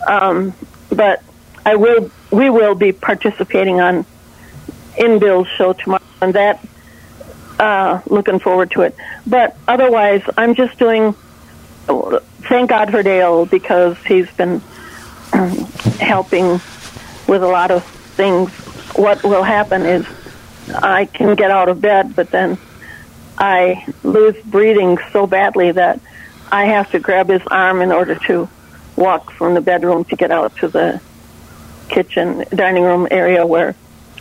Um, but I will. We will be participating on in Bill's show tomorrow, and that uh, looking forward to it. But otherwise, I'm just doing. Thank God for Dale because he's been um, helping with a lot of things. What will happen is I can get out of bed, but then I lose breathing so badly that I have to grab his arm in order to walk from the bedroom to get out to the kitchen, dining room area where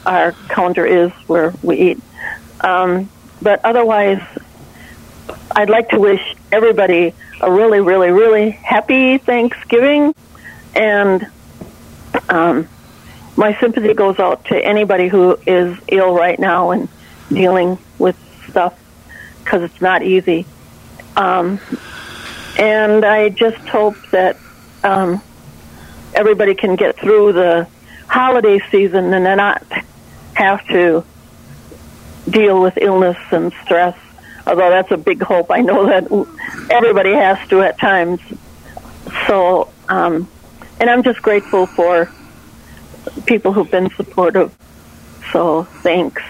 our counter is, where we eat. Um, but otherwise, I'd like to wish everybody a really, really, really happy Thanksgiving. And um, my sympathy goes out to anybody who is ill right now and dealing with stuff because it's not easy. Um, and I just hope that um, everybody can get through the holiday season and not have to deal with illness and stress. Although that's a big hope, I know that everybody has to at times. So, um, and I'm just grateful for people who've been supportive. So, thanks.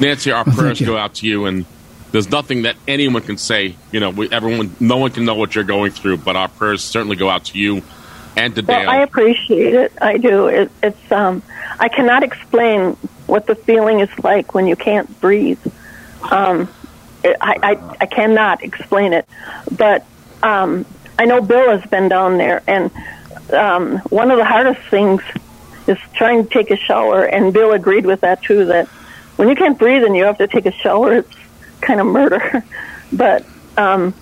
Nancy, our prayers go out to you, and there's nothing that anyone can say. You know, we, everyone, no one can know what you're going through, but our prayers certainly go out to you and to Well, Dale. I appreciate it. I do. It, it's um, I cannot explain what the feeling is like when you can't breathe. Um, it, I, I I cannot explain it, but um, I know Bill has been down there, and um, one of the hardest things is trying to take a shower. And Bill agreed with that too. That when you can't breathe and you have to take a shower, it's kind of murder. but um,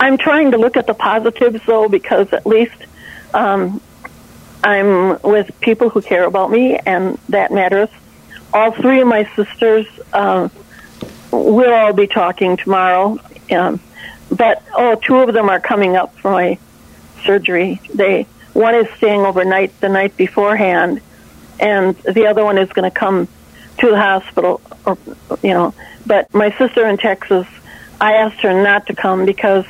I'm trying to look at the positives though, because at least um, I'm with people who care about me, and that matters. All three of my sisters um, will all be talking tomorrow, um, but oh, two of them are coming up for my surgery. They one is staying overnight the night beforehand, and the other one is going to come to the hospital. Or you know, but my sister in Texas, I asked her not to come because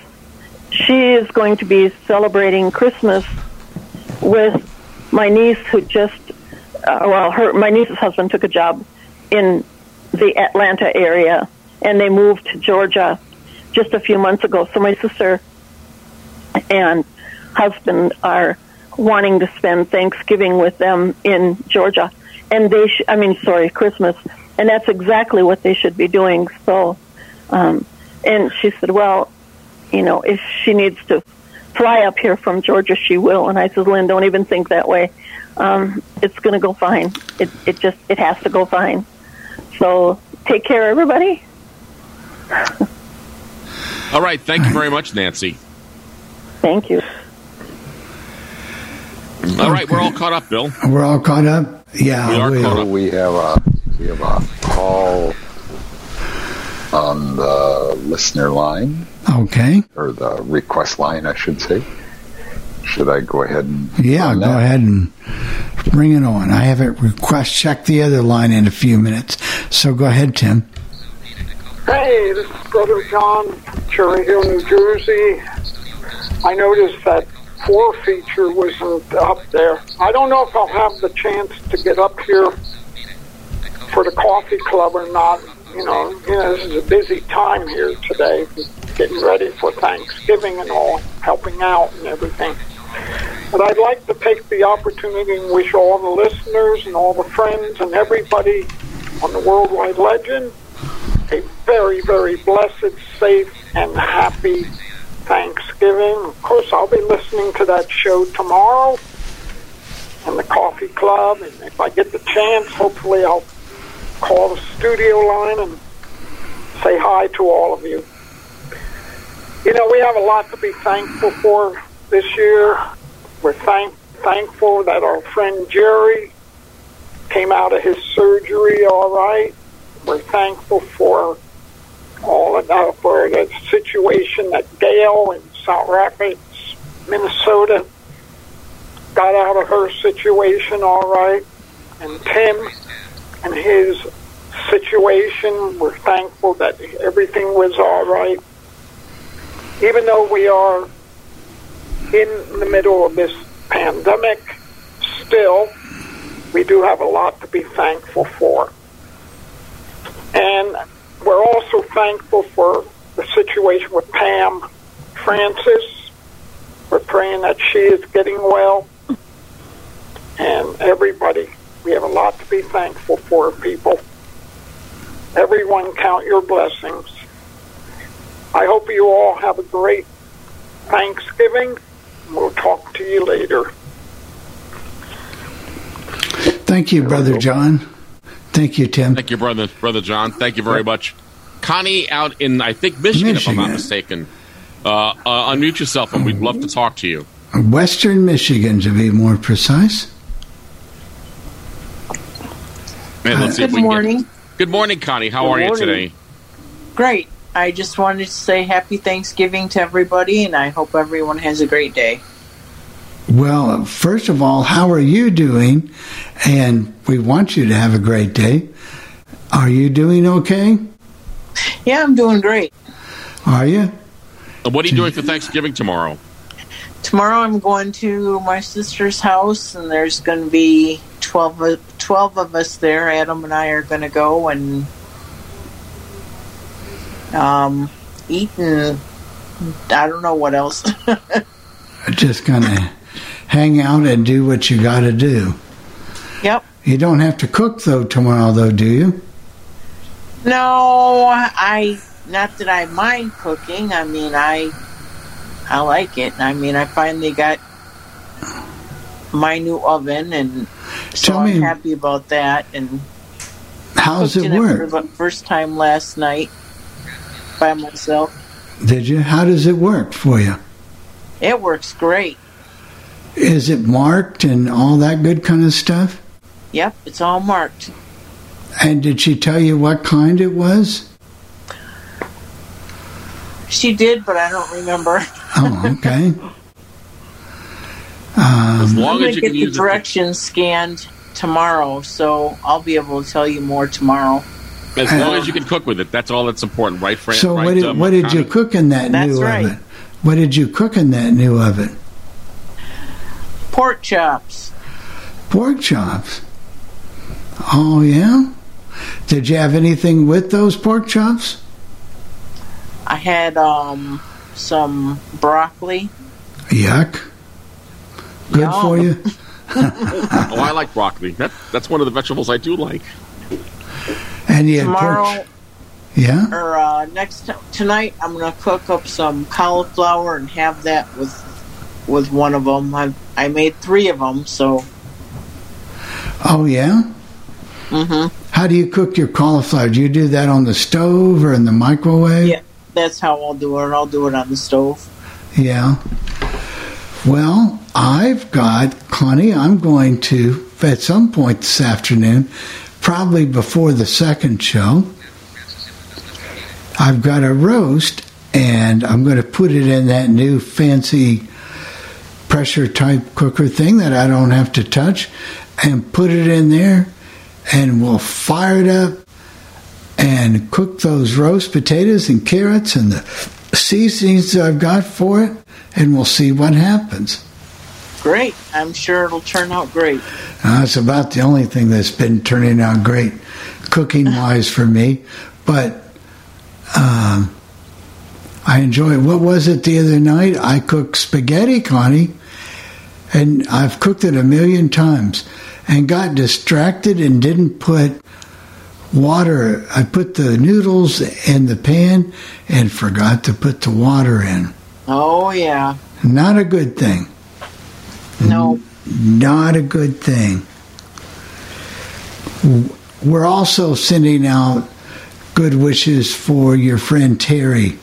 she is going to be celebrating Christmas with my niece who just uh, well her my niece's husband took a job in the Atlanta area and they moved to Georgia just a few months ago so my sister and husband are wanting to spend Thanksgiving with them in Georgia and they sh- I mean sorry Christmas and that's exactly what they should be doing so um and she said well you know if she needs to fly up here from Georgia, she will. And I said, Lynn, don't even think that way. Um, it's going to go fine. It, it just, it has to go fine. So take care, everybody. All right, thank you very much, Nancy. Thank you. All right, we're all caught up, Bill. We're all caught up. Yeah, We are we- caught up. We have a we have a call on the listener line Okay. or the request line, I should say. Should I go ahead and Yeah, go that? ahead and bring it on. I have it request check the other line in a few minutes. So go ahead, Tim. Hey, this is Brother John Cherry Hill, New Jersey. I noticed that four feature wasn't up there. I don't know if I'll have the chance to get up here for the coffee club or not. You know, you know, this is a busy time here today, getting ready for Thanksgiving and all, helping out and everything. But I'd like to take the opportunity and wish all the listeners and all the friends and everybody on the Worldwide Legend a very, very blessed, safe, and happy Thanksgiving. Of course, I'll be listening to that show tomorrow in the coffee club, and if I get the chance, hopefully I'll call the studio line and say hi to all of you. You know, we have a lot to be thankful for this year. We're thank- thankful that our friend Jerry came out of his surgery all right. We're thankful for all of for the situation that Gail in Sauk Rapids, Minnesota, got out of her situation all right. And Tim and his situation, we're thankful that everything was all right. Even though we are in the middle of this pandemic, still, we do have a lot to be thankful for. And we're also thankful for the situation with Pam Francis. We're praying that she is getting well. And everybody, we have a lot to be thankful for, people. Everyone count your blessings. I hope you all have a great Thanksgiving. We'll talk to you later. Thank you, Brother John. Thank you, Tim. Thank you, brother, brother John. Thank you very much. Connie, out in I think Michigan, if I'm not mistaken. Uh, uh, unmute yourself, and we'd love to talk to you. Western Michigan, to be more precise. And let's see if Good we can get- morning. Good morning, Connie. How Good are you today? Great. I just wanted to say happy Thanksgiving to everybody, and I hope everyone has a great day. Well, first of all, how are you doing? And we want you to have a great day. Are you doing okay? Yeah, I'm doing great. Are you? What are you doing for Thanksgiving tomorrow? Tomorrow I'm going to my sister's house, and there's going to be 12, of- 12 of us there. Adam and I are going to go and um, eat, and I don't know what else. Just gonna hang out and do what you got to do. yep. You don't have to cook though tomorrow, though, do you? No, I not that I mind cooking. I mean, I I like it. I mean, I finally got my new oven, and so Tell I'm happy about that. And How's cooked it for work? the first time last night by myself. Did you? How does it work for you? It works great. Is it marked and all that good kind of stuff? Yep, it's all marked. And did she tell you what kind it was? She did, but I don't remember. Oh, okay. As Um, long I'm as you get can the use it. for- directions scanned tomorrow, so I'll be able to tell you more tomorrow. As long as you can cook with it, that's all that's important, right, Fran? so right, what did, um, what did you cook in that That's new right. oven? What did you cook in that new oven? Pork chops. Pork chops. Oh yeah. Did you have anything with those pork chops? I had um some broccoli. Yuck. Good Yum. for you. oh, I like broccoli. That, that's one of the vegetables I do like. And you had Tomorrow pork. Yeah. or uh, next t- tonight, I'm gonna cook up some cauliflower and have that with with one of them. I I made three of them, so Oh yeah. Mhm. How do you cook your cauliflower? Do you do that on the stove or in the microwave? yeah, that's how I'll do it. I'll do it on the stove. Yeah. Well, I've got, Connie, I'm going to, at some point this afternoon, probably before the second show, I've got a roast and I'm going to put it in that new fancy pressure type cooker thing that I don't have to touch and put it in there and we'll fire it up and cook those roast potatoes and carrots and the seasonings that I've got for it, and we'll see what happens. Great. I'm sure it'll turn out great. Uh, it's about the only thing that's been turning out great cooking wise for me, but um, I enjoy it. What was it the other night? I cooked spaghetti, Connie, and I've cooked it a million times and got distracted and didn't put water. I put the noodles in the pan and forgot to put the water in. Oh yeah. Not a good thing. No. Not a good thing. We're also sending out good wishes for your friend Terry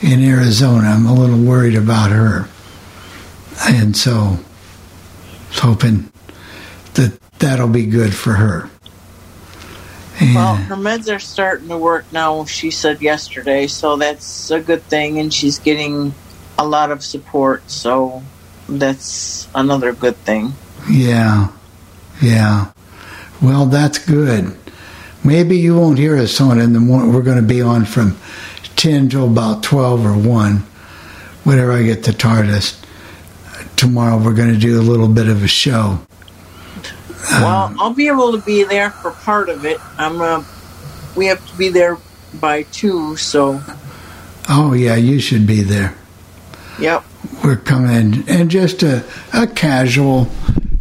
in Arizona. I'm a little worried about her. And so hoping that that'll be good for her. Well, her meds are starting to work now. She said yesterday, so that's a good thing, and she's getting a lot of support. So that's another good thing. Yeah. Yeah. Well, that's good. Maybe you won't hear us on in the morning. We're going to be on from 10 till about 12 or 1, whenever I get the TARDIS. Tomorrow we're going to do a little bit of a show. well, I'll be able to be there for part of it. I'm uh, we have to be there by two. So, Oh yeah, you should be there. yep. We're coming and just a, a casual,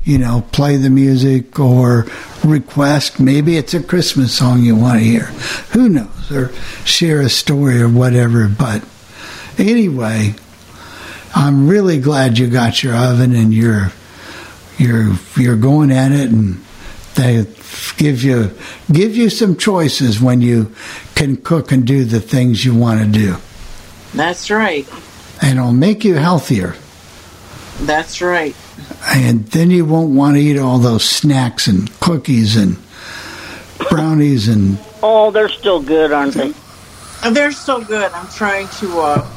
you know, play the music or request. Maybe it's a Christmas song you want to hear. Who knows? Or share a story or whatever. But anyway, I'm really glad you got your oven and you're you're you're going at it and they give you give you some choices when you can cook and do the things you want to do. That's right. And it'll make you healthier. That's right. and then you won't want to eat all those snacks and cookies and brownies and Oh, they're still good, aren't they? They're so good. I'm trying to uh,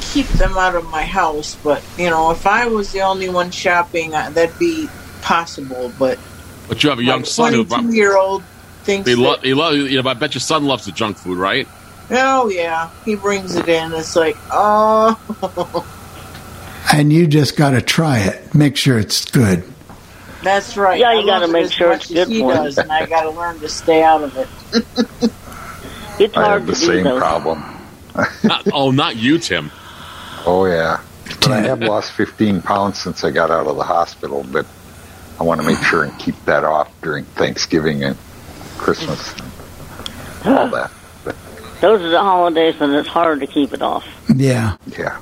keep them out of my house, but you know, if I was the only one shopping, uh, that'd be possible. But But you have a young son who. 22 year old thinks He that- he lo- you know, I bet your son loves the junk food, right? Oh yeah, he brings it in. It's like, oh, and you just got to try it. Make sure it's good. that's right. Yeah, you gotta make sure it's good he for you. does, and I got to learn to stay out of it. It's I hard have the same problem. Not, oh, not you, Tim. Oh yeah, but I have lost 15 pounds since I got out of the hospital. But I want to make sure and keep that off during Thanksgiving and Christmas. And all that. Those are the holidays, and it's hard to keep it off. Yeah. Yeah.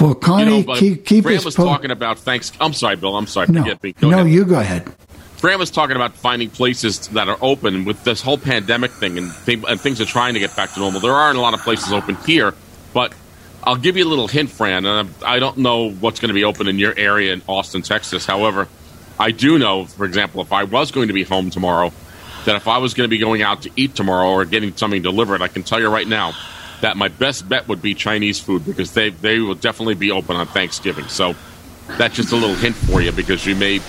Well, Connie, you know, keep, keep Fran us was po- talking about thanks. I'm sorry, Bill. I'm sorry. No, Forget me. Go no, ahead. you go ahead. Fran was talking about finding places that are open with this whole pandemic thing, and, th- and things are trying to get back to normal. There aren't a lot of places open here, but I'll give you a little hint, Fran. And I don't know what's going to be open in your area in Austin, Texas. However, I do know, for example, if I was going to be home tomorrow, that if I was going to be going out to eat tomorrow or getting something delivered, I can tell you right now that my best bet would be Chinese food because they they will definitely be open on Thanksgiving. So that's just a little hint for you because you may,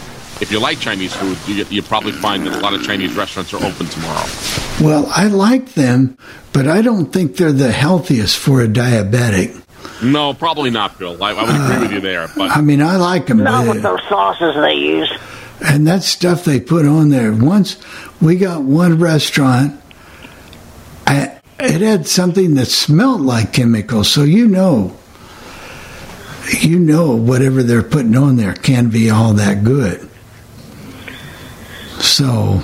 if you like Chinese food, you you probably find that a lot of Chinese restaurants are open tomorrow. Well, I like them, but I don't think they're the healthiest for a diabetic. No, probably not, Bill. I, I would agree with you uh, there. But I mean, I like them, Not but, with those sauces they use. and that stuff they put on there. Once we got one restaurant, I, it had something that smelled like chemicals, so you know, you know, whatever they're putting on there can't be all that good. So,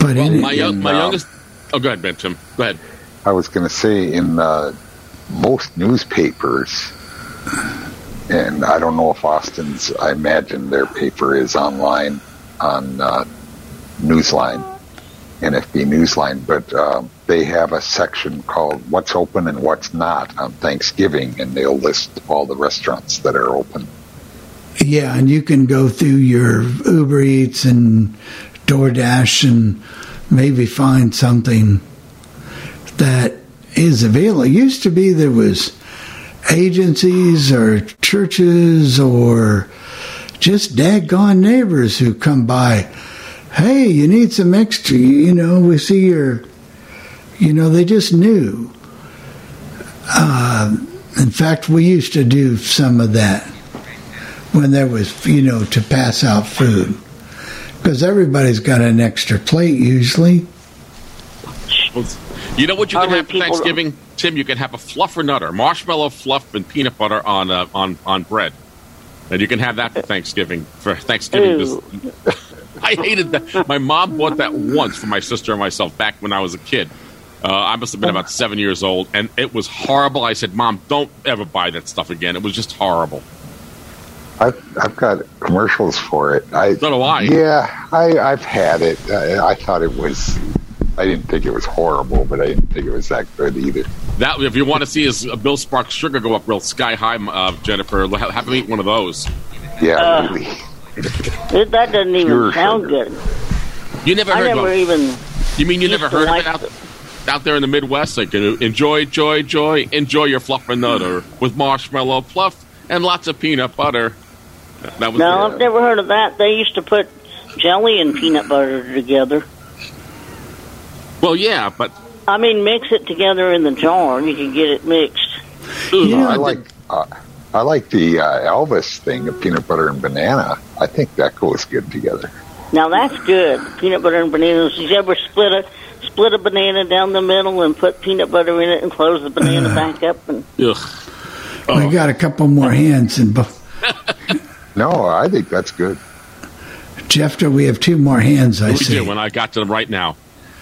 but well, in, my, young, in, my uh, youngest. Oh, go ahead, Ben. Tim. Go ahead. I was going to say in uh, most newspapers, and I don't know if Austin's. I imagine their paper is online on uh, Newsline, NFB Newsline, but um, they have a section called "What's Open and What's Not" on Thanksgiving, and they'll list all the restaurants that are open. Yeah, and you can go through your Uber Eats and DoorDash and maybe find something that is available. It used to be there was agencies or churches or just daggone neighbors who come by. Hey, you need some extra, you know, we see your, you know, they just knew. Uh, in fact, we used to do some of that when there was, you know, to pass out food. Because everybody's got an extra plate usually. You know what you can have for people- Thanksgiving, Tim? You can have a fluffer nutter, marshmallow fluff, and peanut butter on uh, on on bread, and you can have that for Thanksgiving. For Thanksgiving, this, I hated that. My mom bought that once for my sister and myself back when I was a kid. Uh, I must have been about seven years old, and it was horrible. I said, "Mom, don't ever buy that stuff again." It was just horrible. I've I've got commercials for it. I So do I. Yeah, I I've had it. I, I thought it was. I didn't think it was horrible, but I didn't think it was that good either. That if you want to see his uh, Bill Sparks sugar go up real sky high, uh, Jennifer, have, have him eat one of those. Yeah, Uh, really. It, that doesn't even Pure sound sugar. good. You never heard I heard never about even. You mean you never heard like of it out, out there in the Midwest? Like, enjoy, joy, joy, enjoy your fluffer nutter with marshmallow fluff and lots of peanut butter. That was No, I've never heard of that. They used to put jelly and peanut butter together. well, yeah, but I mean, mix it together in the jar, and you can get it mixed. Yeah, I like uh, I like the uh, Elvis thing of peanut butter and banana. I think that goes good together. Now that's good. Peanut butter and bananas. You ever split a split a banana down the middle and put peanut butter in it and close the banana back up and Ugh. We got a couple more hands, and bo- No, I think that's good. Jeff, do we have two more hands? I we see. do when I got to them right now.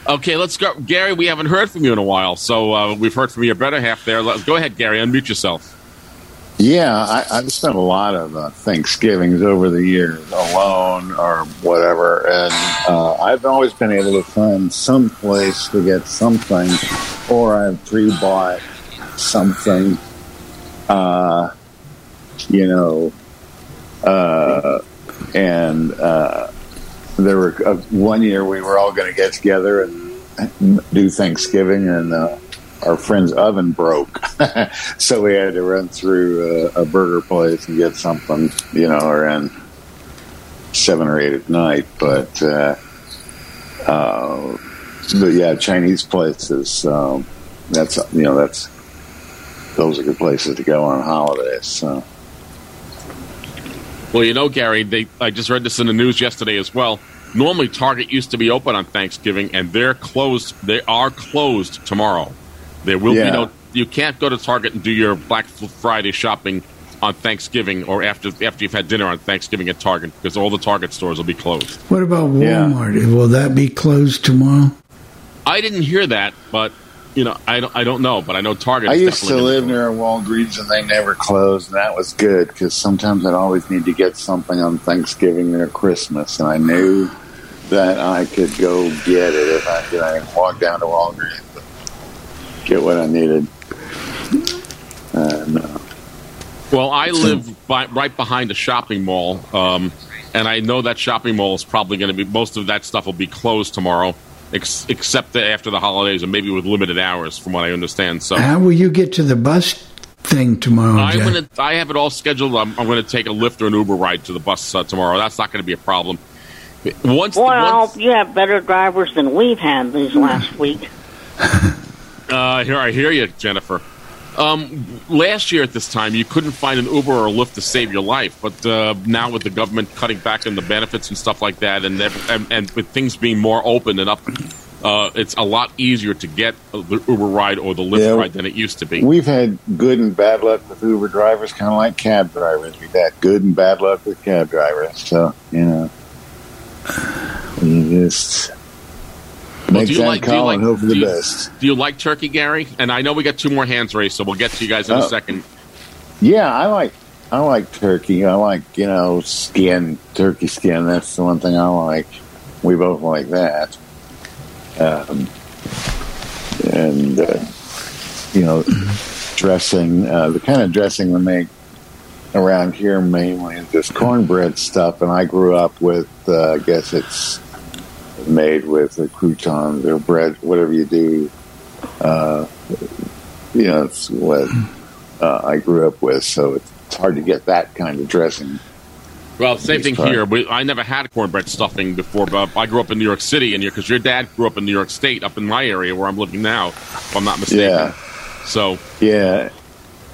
Okay, let's go, Gary. We haven't heard from you in a while, so uh, we've heard from your better half there. Let's go ahead, Gary. Unmute yourself. Yeah, I, I've spent a lot of uh, Thanksgivings over the years alone or whatever, and uh, I've always been able to find some place to get something, or I've pre-bought something. Uh, you know, uh, and uh, there were uh, one year we were all going to get together and do Thanksgiving, and uh, our friend's oven broke, so we had to run through a, a burger place and get something, you know, around seven or eight at night. But, uh, uh, but yeah, Chinese places. Um, that's you know that's those are good places to go on holidays. So. Well, you know, Gary, they, I just read this in the news yesterday as well. Normally, Target used to be open on Thanksgiving, and they're closed. They are closed tomorrow. There will Yeah. be no. You can't go to Target and do your Black Friday shopping on Thanksgiving or after after you've had dinner on Thanksgiving at Target because all the Target stores will be closed. What about Walmart? Will that be closed tomorrow? I didn't hear that, but you know, I don't. I don't know, but I know Target. I used to live near a Walgreens and they never closed, and that was good because sometimes I'd always need to get something on Thanksgiving or Christmas, and I knew that I could go get it if I could. I walk down to Walgreens and get what I needed. And, uh, Well, I live by, right behind a shopping mall, um, and I know that shopping mall is probably going to be most of that stuff will be closed tomorrow, ex- except after the holidays, and maybe with limited hours, from what I understand. So How will you get to the bus thing tomorrow, I'm Jeff? gonna. I have it all scheduled. I'm, I'm going to take a Lyft or an Uber ride to the bus uh, tomorrow. That's not going to be a problem. Once, well, once you have better drivers than we've had these last week. Uh, here, I hear you, Jennifer. Um, last year at this time, you couldn't find an Uber or a Lyft to save your life, but uh, now with the government cutting back on the benefits and stuff like that, and and, and with things being more open and up, uh, it's a lot easier to get the Uber ride or the Lyft Yeah. ride than it used to be. we've had good and bad luck with Uber drivers, kind of like cab drivers. We've had good and bad luck with cab drivers. So, you know, you just Well, do you like- do you like- and hope for the you- best. Do you like turkey, Gary? And I know we got two more hands raised, so we'll get to you guys in a Oh. second. Yeah, I like I like turkey. I like you know skin, turkey skin. That's the one thing I like. We both like that. Um, and uh, you know, dressing uh, the kind of dressing we make around here mainly is this cornbread stuff. And I grew up with, uh, I guess it's made with the croutons or bread, whatever you do. Uh, you know, it's what uh, I grew up with, so it's hard to get that kind of dressing. Well, same thing Sorry. here. We, I never had cornbread stuffing before, but I grew up in New York City, and you because your dad grew up in New York State, up in my area where I'm living now, if I'm not mistaken. Yeah. So Yeah,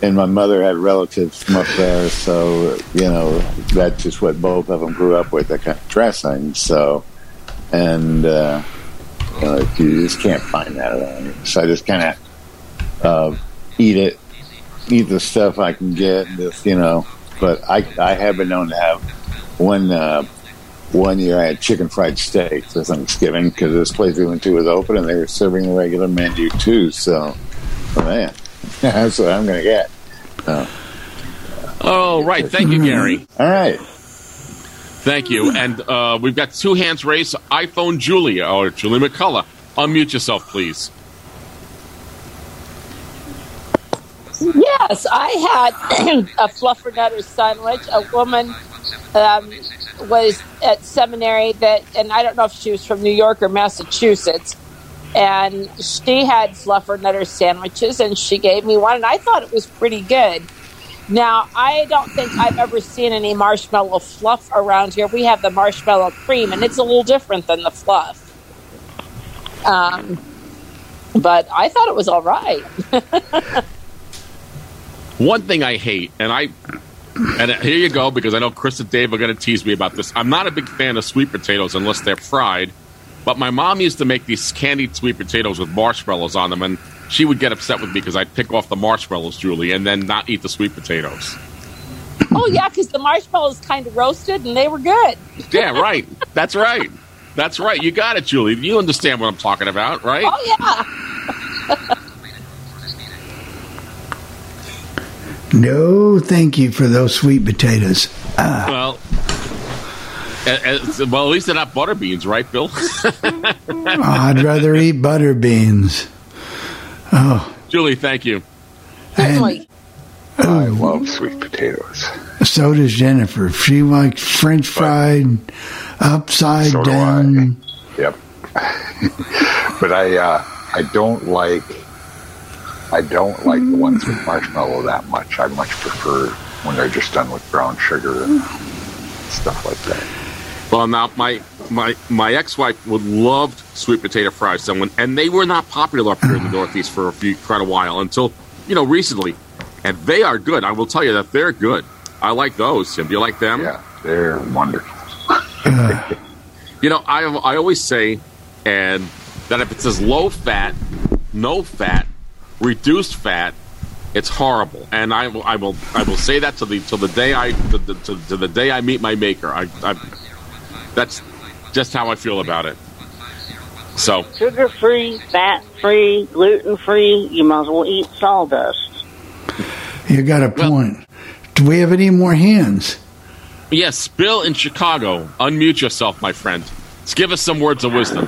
and my mother had relatives from up there, so you know that's just what both of them grew up with, that kind of dressing. So, and uh, you, know, you just can't find that around here. So I just kind of uh, eat it, eat the stuff I can get, just you know. But I I have been known to have one. Uh, one year I had chicken fried steak for Thanksgiving because this place we went to was open and they were serving the regular menu too. So, oh, man, that's what I'm going to get. So, Oh, right. Thank you, Gary. All right. Thank you. And uh, we've got two hands raised. iPhone Julia, or Julie McCullough. Unmute yourself, please. Yes, I had a fluffernutter sandwich. A woman um, was at seminary that, and I don't know if she was from New York or Massachusetts, and she had fluffernutter sandwiches, and she gave me one, and I thought it was pretty good. Now, I don't think I've ever seen any marshmallow fluff around here. We have the marshmallow cream, and it's a little different than the fluff. Um, but I thought it was all right. One thing I hate, and I, and here you go, because I know Chris and Dave are going to tease me about this. I'm not a big fan of sweet potatoes unless they're fried, but my mom used to make these candied sweet potatoes with marshmallows on them, and she would get upset with me because I'd pick off the marshmallows, Julie, and then not eat the sweet potatoes. oh yeah, because the marshmallows kind of roasted and they were good. Yeah, right. That's right. That's right. You got it, Julie. You understand what I'm talking about, right? Oh yeah. No, thank you for those sweet potatoes. Ah, Well, a- a- well, at least they're not butter beans, right, Bill? I'd rather eat butter beans. Oh, Julie, thank you. and I love sweet potatoes. so does Jennifer. She likes French fried, upside So do I. down. Yep. but I uh, I don't like I don't like the ones with marshmallow that much. I much prefer when they're just done with brown sugar and stuff like that. Well, now my my my ex-wife would loved sweet potato fries, someone, and they were not popular up here in the Northeast for a few quite a while until you know recently, and they are good. I will tell you that they're good. I like those. Tim, do you like them? Yeah, they're wonderful. You know, I I always say, and that if it says low fat, no fat, reduced fat, it's horrible. And I will I will I will say that to the till the day I to, the- to, to the day I meet my maker. I, I that's just how I feel about it. So Sugar free, fat free, gluten free. You might as well eat sawdust. You got a point. Do we have any more hands? yes, Bill in Chicago, unmute yourself, my friend. Let's give us some words of wisdom.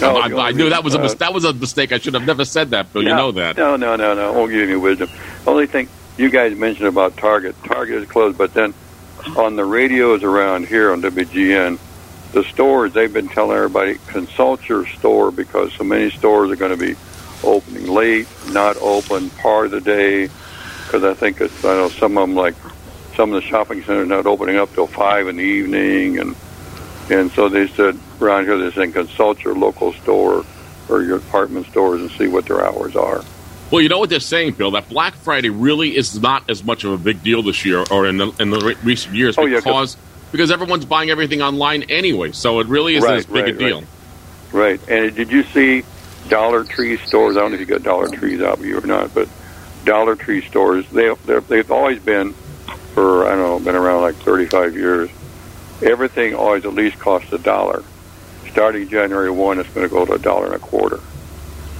No, I, I knew that was a uh, mis- that was a mistake. I should have never said that, Bill. You know that. No, no, no, no. I won't give you any wisdom. Only thing you guys mentioned about Target. Target is closed, but then on the radios around here on WGN, the stores they've been telling everybody consult your store because so many stores are going to be opening late, not open part of the day. Because I think it's I know some of them like some of the shopping centers not opening up till five in the evening, and and so they said around here they're saying consult your local store or your department stores and see what their hours are. Well, you know what they're saying, Bill. That Black Friday really is not as much of a big deal this year, or in the, in the re- recent years, Oh, yeah, 'cause- because because everyone's buying everything online anyway. So it really isn't Right, as big right, a deal. Right. And did you see Dollar Tree stores? I don't know if you got Dollar Trees out with you or not, but Dollar Tree stores they they've always been, for, I don't know, been around like 35 years. Everything always at least costs a dollar. Starting January 1, it's going to go to a dollar and a quarter.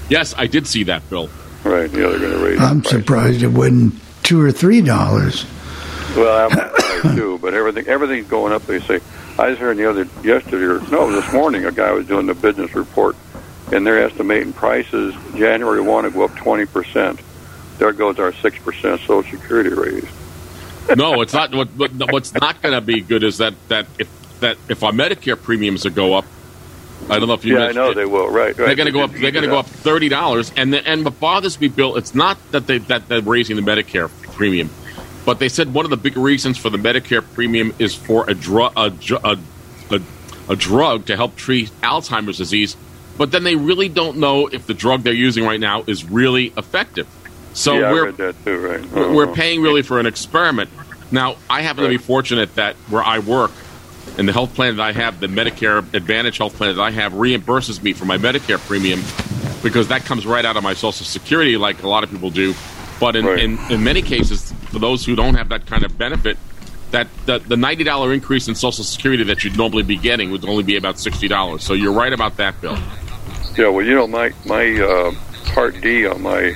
Yes, I did see that, Bill. Right. Yeah, they're going to raise I'm surprised it wasn't two or three dollars. Well, I'm surprised too, but everything everything's going up. They say. I was hearing the other yesterday, or no, this morning, a guy was doing the business report, and they're estimating prices January one to go up twenty percent. There goes our six percent Social Security raise. no, it's not. What, what, what's not going to be good is that that if that if our Medicare premiums are go up, I don't know if you. Yeah, I know it, they will. Right, right. They're going to go up. They They're going to go up thirty dollars, and the, and what bothers me, Bill, it's not that they that they're raising the Medicare premium, but they said one of the big reasons for the Medicare premium is for a drug a, a, a, a drug to help treat Alzheimer's disease, but then they really don't know if the drug they're using right now is really effective. So yeah, we're too. Right. we're we're Uh-huh. paying really for an experiment. Now, I happen to be fortunate that where I work and the health plan that I have, the Medicare Advantage health plan that I have, reimburses me for my Medicare premium because that comes right out of my Social Security, like a lot of people do. But in, in, in many cases, for those who don't have that kind of benefit, that the, the ninety dollar increase in Social Security that you'd normally be getting would only be about sixty dollars. So you're right about that, Bill. Yeah, well, you know, my my uh, Part D on my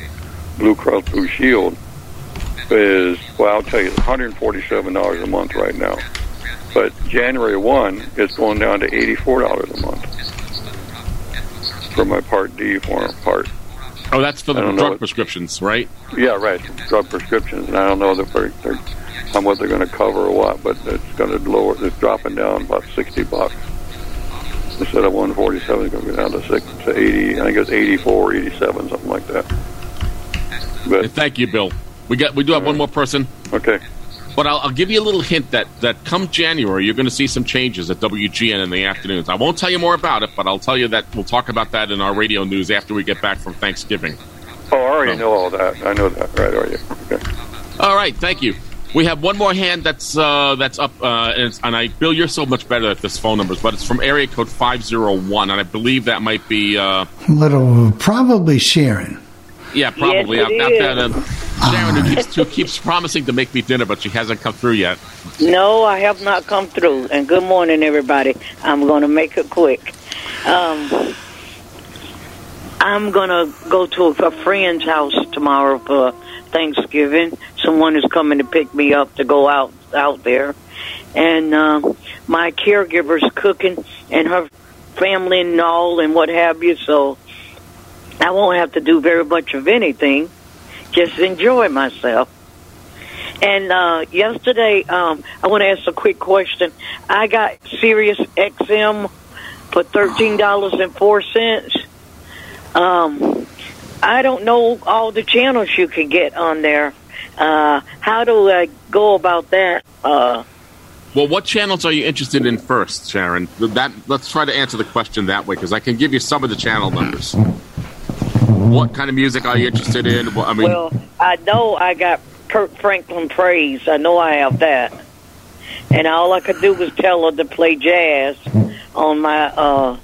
Blue Cross Blue Shield is well, I'll tell you, one hundred forty-seven dollars a month right now. But January one, it's going down to eighty-four dollars a month for my Part D form part. Oh, that's for the I don't know drug what- prescriptions, right? Yeah, right. Drug prescriptions, and I don't know if they're, they're they're going to cover or what, but it's going to lower. It's dropping down about sixty bucks instead of one forty-seven. It's going to go down to six to eighty. I think it's 84, 87, something like that. But Thank you, Bill. We got we do have one more person. Okay. But I'll, I'll give you a little hint that, that come January, you're going to see some changes at WGN in the afternoons. I won't tell you more about it, but I'll tell you that we'll talk about that in our radio news after we get back from Thanksgiving. Oh, I already know all that. I know that. Right, are you? Okay. All right, thank you. We have one more hand that's uh, that's up, uh, and, and, I, Bill, you're so much better at this phone numbers, but it's from area code five zero one, and I believe that might be uh, little probably Sharon. Yeah, probably. Yes, there, uh, Sharon, who keeps, who keeps promising to make me dinner, but she hasn't come through yet. No, I have not come through. And good morning, everybody. I'm going to make it quick. Um, I'm going to go to a friend's house tomorrow for Thanksgiving. Someone is coming to pick me up to go out out there, and uh, my caregiver's cooking, and her family and all, and what have you. So I won't have to do very much of anything. Just enjoy myself. And uh, yesterday, um, I want to ask a quick question. I got Sirius XM for thirteen dollars and four cents. Um, I don't know all the channels you can get on there. Uh, how do I go about that? Uh, well, what channels are you interested in first, Sharon? That let's try to answer the question that way because I can give you some of the channel numbers. What kind of music are you interested in? I mean, well, I know I got Kirk Franklin praise. I know I have that, and all I could do was tell her to play jazz on my uh,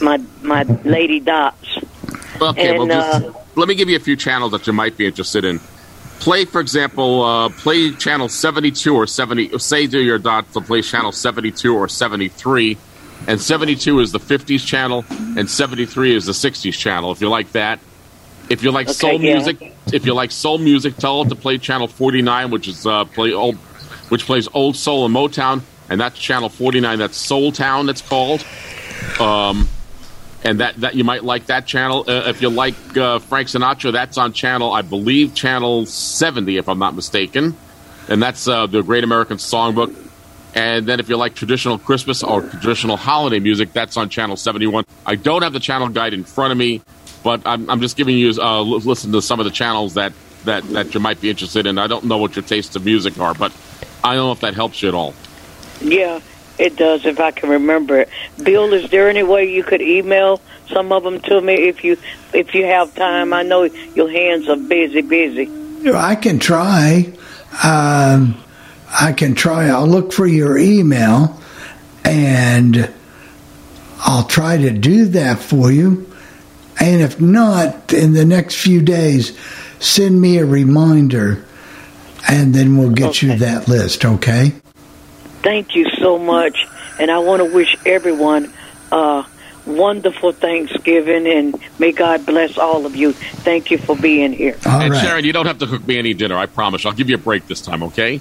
my my Lady Dots. Okay, and, well, just, uh, let me give you a few channels that you might be interested in. Play, for example, uh, play channel 72 or 70. Say to your dot to play channel 72 or 73. And 72 is the 50s channel, and 73 is the 60s channel, if you like that. If you like okay, soul yeah. music, if you like soul music, tell it to play channel 49, which is uh, play old, which plays old soul and Motown, and that's channel 49. That's Soul Town. That's called. Um, and that, that you might like that channel. Uh, if you like uh, Frank Sinatra, that's on channel, I believe, channel 70, if I'm not mistaken. And that's uh, the Great American Songbook. And then if you like traditional Christmas or traditional holiday music, that's on channel 71. I don't have the channel guide in front of me, but I'm, I'm just giving you uh, listen to some of the channels that, that, that you might be interested in. I don't know what your tastes of music are, but I don't know if that helps you at all. Yeah, it does, if I can remember it. Bill, is there any way you could email some of them to me if you if you have time? I know your hands are busy, busy. I can try. Um, I can try. I'll look for your email, and I'll try to do that for you. And if not, in the next few days, send me a reminder, and then we'll get okay. you that list. Okay. Thank you so much, and I want to wish everyone a wonderful Thanksgiving, and may God bless all of you. Thank you for being here. All and right. Sharon, you don't have to cook me any dinner. I promise. I'll give you a break this time. Okay?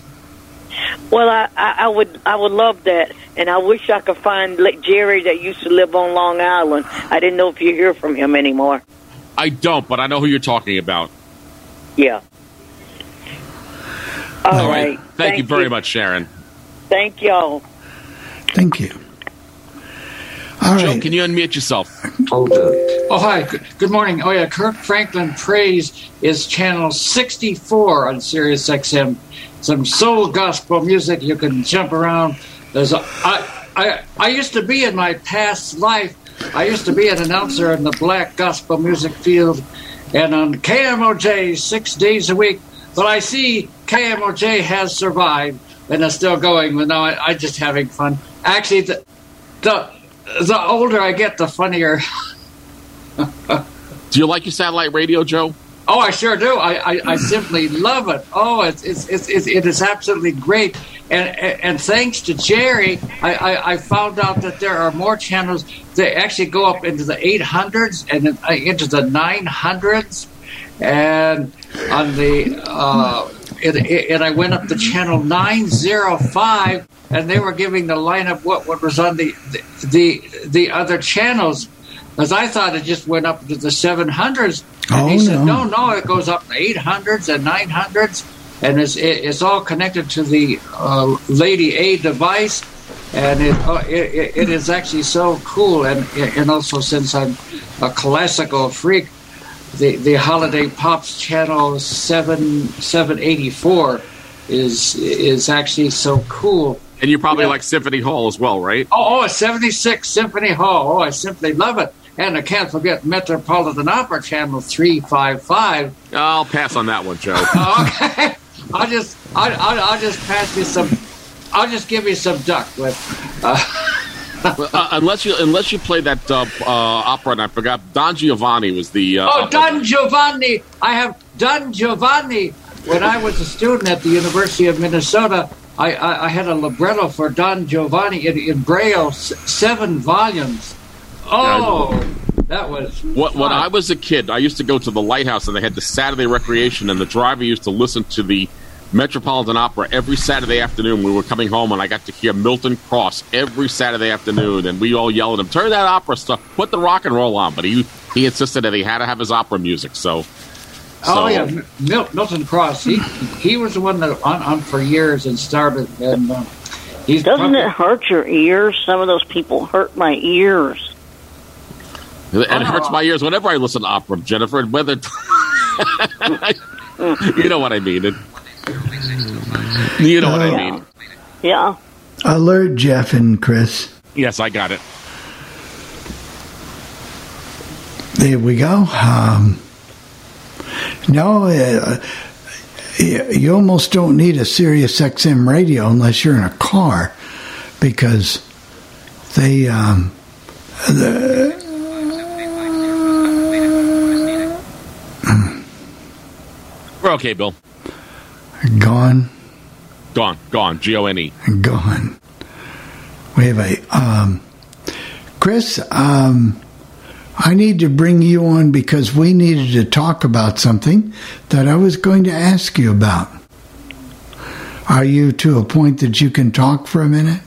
Well, I, I, I would I would love that, and I wish I could find Jerry that used to live on Long Island. I didn't know if you hear from him anymore. I don't, but I know who you're talking about. Yeah. All, all right. right. Thank, Thank you very you. much, Sharon. Thank y'all. Thank you. All Joe, right. can you unmute yourself? Oh, hi. Good morning. Oh, yeah. Kirk Franklin Praise is channel 64 on Sirius XM. Some soul gospel music. You can jump around. There's a, I, I, I used to be in my past life, I used to be an announcer in the black gospel music field and on KMOJ six days a week. But I see KMOJ has survived and it's still going. But now I, am just having fun. Actually, the, the the older I get, the funnier. do you like your satellite radio, Joe? Oh, I sure do. I, I, I simply love it. Oh, it's, it's, it's, it's, it is absolutely great. And, and thanks to Jerry, I, I, I, found out that there are more channels that actually go up into the 800s and uh, into the 900s. And on the uh, and, and, I went up to channel 905, and they were giving the lineup what, what was on the, the the other channels. Because I thought it just went up to the 700s. And oh, he said, no. no, no, it goes up to 800s and 900s. And it's, it, it's all connected to the uh, Lady A device. And it, uh, it, it is actually so cool. And, and also, since I'm a classical freak, the the holiday pops channel seven seven eighty four is is actually so cool. And you probably like Symphony Hall as well, right? Oh, oh, 76 Symphony Hall. Oh, I simply love it. And I can't forget Metropolitan Opera Channel 355. I'll pass on that one, Joe. okay. I'll just, I'll, I'll, I'll just pass you some. I'll just give you some duck with. Uh, uh, unless you unless you play that uh, uh, opera, and I forgot Don Giovanni was the. Uh, oh, Don Giovanni! I have Don Giovanni. When I was a student at the University of Minnesota, I, I, I had a libretto for Don Giovanni in, in Braille, s- seven volumes. Oh, that was. What, when I was a kid, I used to go to the lighthouse and they had the Saturday recreation, and the driver used to listen to the Metropolitan Opera every Saturday afternoon. We were coming home, and I got to hear Milton Cross every Saturday afternoon, and we all yelled at him, "Turn that opera stuff, put the rock and roll on!" But he he insisted that he had to have his opera music. So, Oh yeah, Mil- Milton Cross. He he was the one that on, on for years and started. And uh, he's Doesn't it hurt your ears? Some of those people hurt my ears. And it hurts my ears whenever I listen to opera, Jennifer. and Whether you know what I mean. It, you know what I mean. Yeah. Alert Jeff and Chris. Yes, I got it. There we go. Um, no, uh, you you almost don't need a Sirius XM radio unless you're in a car because they. Um, the, We're okay, Bill. gone, Gone, gone. G O N E. gone. We have a. Um, Chris, um, I need to bring you on because we needed to talk about something that I was going to ask you about. Are you to a point that you can talk for a minute?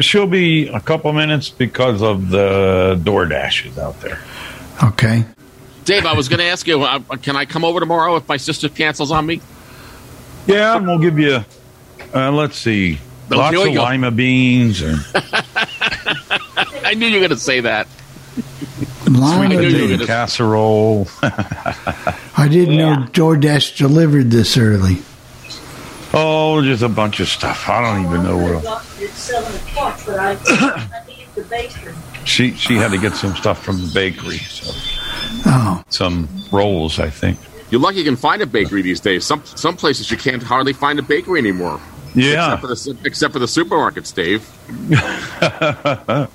She'll be a couple minutes because of the door dashes out there. Okay. Dave, I was going to ask you, uh, can I come over tomorrow if my sister cancels on me? Yeah, and we'll give you. Uh, let's see, Oh, lots of go. lima beans and I knew you were going to say that. Lima I knew you were beans. gonna- casserole. I didn't know DoorDash delivered this early. oh, just a bunch of stuff. I don't even know what. It's seven o'clock, but I, I need the bakery. She she had to get some stuff from the bakery. So Oh, some rolls, I think. You're lucky you can find a bakery these days. Some some places you can't hardly find a bakery anymore. Yeah. Except for the, except for the supermarkets, Dave.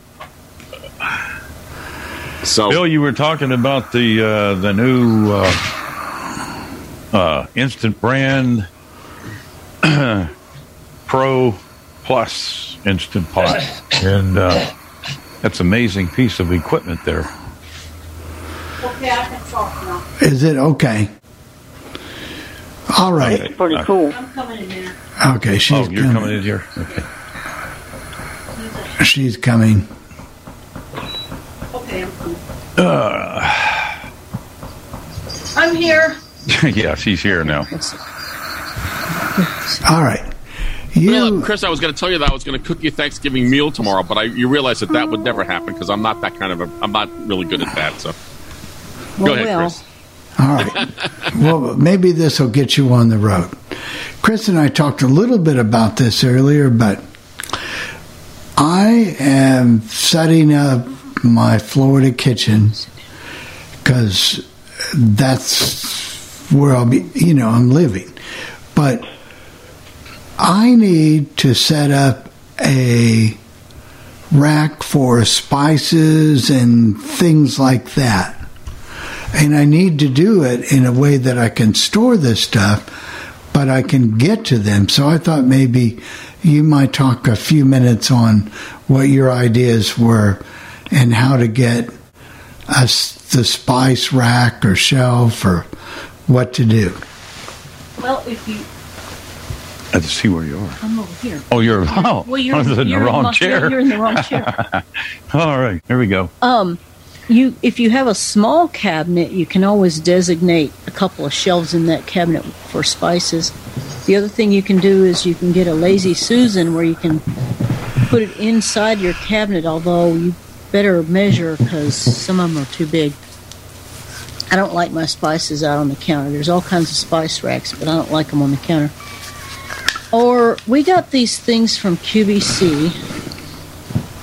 So, Bill, you were talking about the uh, the new uh, uh, instant brand Pro Plus instant pot, and uh, that's amazing piece of equipment there. Okay, I can talk now. is it okay? All right. It's pretty cool. I'm coming in there. Okay, she's oh, you're coming. coming in here. Okay. She's coming. Okay, I'm coming. Uh, I'm here. yeah, she's here now. All right. Well, uh, Chris, I was going to tell you that I was going to cook you Thanksgiving meal tomorrow, but I, you realize that that would never happen because I'm not that kind of a. I'm not really good at that. So, go ahead, well. Chris. All right. well, maybe this will get you on the road. Chris and I talked a little bit about this earlier, but I am setting up my Florida kitchen because that's where I'll be, you know, I'm living. But I need to set up a rack for spices and things like that and I need to do it in a way that I can store this stuff, but I can get to them. So I thought maybe you might talk a few minutes on what your ideas were and how to get us the spice rack or shelf or what to do. Well, if you, I have to see where you are. I'm over here. Oh, you're oh, Well, you're, I was in you're the wrong my- chair. You're in the wrong chair. All right, here we go. Um, you if you have a small cabinet, you can always designate a couple of shelves in that cabinet for spices. The other thing you can do is you can get a lazy susan where you can put it inside your cabinet. Although you better measure because some of them are too big. I don't like my spices out on the counter. There's all kinds of spice racks, but I don't like them on the counter. Or we got these things from QVC.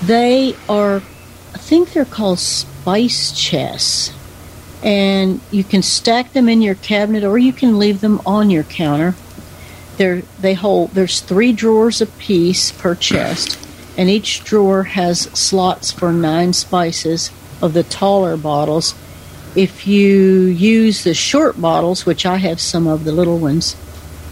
They are, I think they're called spice chests. And you can stack them in your cabinet or you can leave them on your counter. There, they hold. There's three drawers apiece per chest, and each drawer has slots for nine spices of the taller bottles. If you use the short bottles, which I have some of the little ones,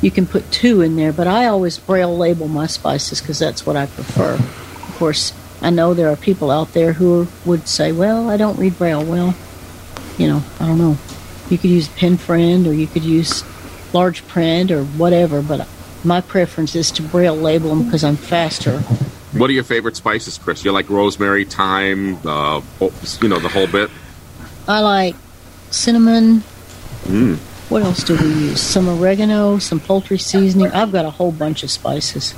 you can put two in there. But I always braille label my spices because that's what I prefer. Of course, I know there are people out there who would say, "Well, I don't read braille." Well, you know, I don't know. You could use pen friend or you could use large print or whatever, but my preference is to braille label them because I'm faster. What are your favorite spices, Chris? You like rosemary, thyme, uh, you know, the whole bit? I like cinnamon. Mm. What else do we use? Some oregano, some poultry seasoning. I've got a whole bunch of spices.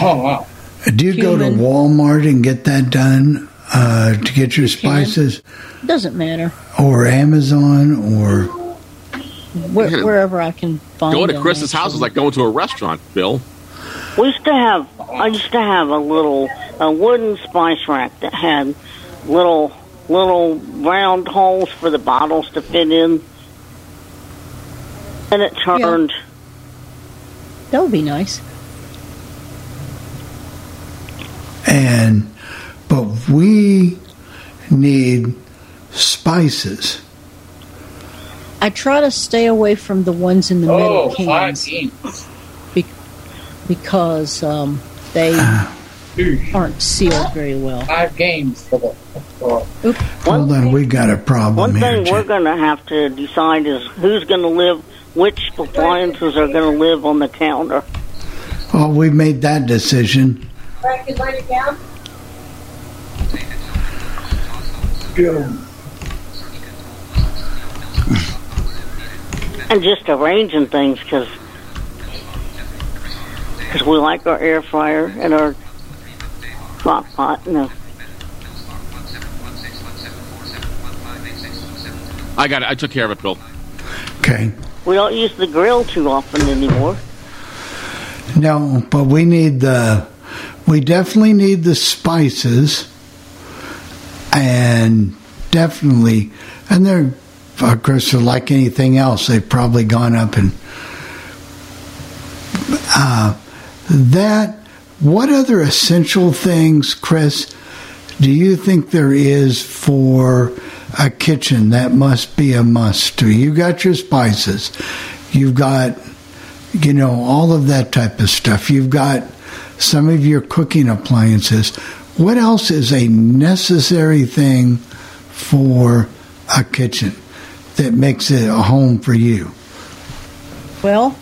Oh, wow. Do you go to Walmart and get that done uh, to get your spices, Doesn't matter. or Amazon, or Where, wherever I can find Going to them, Chris's house is like going to a restaurant, Bill. We used to have, I used to have a little, a wooden spice rack that had little, little round holes for the bottles to fit in. And it turned, That would be nice. And but we need spices. I try to stay away from the ones in the Oh, middle cans be- because um, they aren't sealed very well. Five games for the. For, Hold on, we got a problem one here. thing we're going to have to decide is who's going to live, which appliances are going to live on the counter. Oh, we made that decision. Frank, can write it down? And just arranging things because because we like our air fryer and our crock pot. No. I got it. I took care of it, Bill. Okay. We don't use the grill too often anymore. No, but we need the. We definitely need the spices, and definitely, and they're, of course, like anything else. They've probably gone up and uh, that. What other essential things, Chris, do you think there is for a kitchen that must be a must? You got your spices, you've got you know, all of that type of stuff. You've got some of your cooking appliances. What else is a necessary thing for a kitchen that makes it a home for you? Well,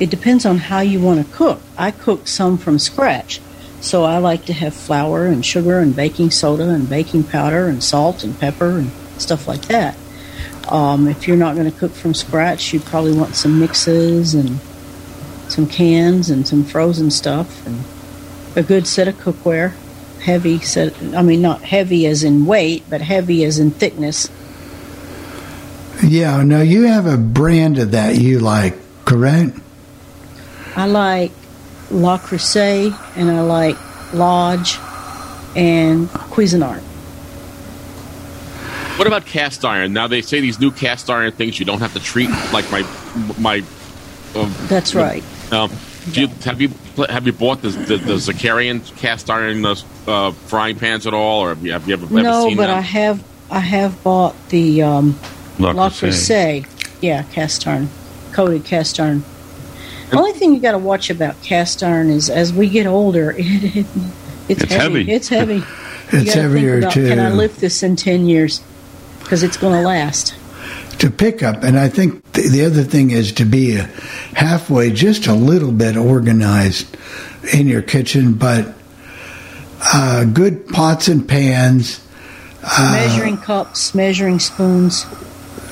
it depends on how you want to cook. I cook some from scratch. So I like to have flour and sugar and baking soda and baking powder and salt and pepper and stuff like that. Um, if you're not going to cook from scratch, you probably want some mixes and some cans and some frozen stuff and a good set of cookware. Heavy set, I mean, not heavy as in weight, but heavy as in thickness. Yeah, no, you have a brand of that you like, correct? I like Le Creuset and I like Lodge and Cuisinart. What about cast iron? Now they say these new cast iron things you don't have to treat like my my. Um, That's right. Um, do you, have you have you bought the the, the Zakarian cast iron uh, uh, frying pans at all, or have you, have you ever, ever no, seen but them? I have I have bought the um, La Le Creuset. Crusade. Yeah, cast iron, coated cast iron. The only thing you got to watch about cast iron is as we get older, it, it it's, It's heavy. heavy. It's heavy. You It's gotta think heavier, about, Can I lift this in ten years? Because it's going to last. To pick up. And I think th- the other thing is to be uh, halfway, just a little bit organized in your kitchen, but uh, good pots and pans. Uh, measuring cups, measuring spoons.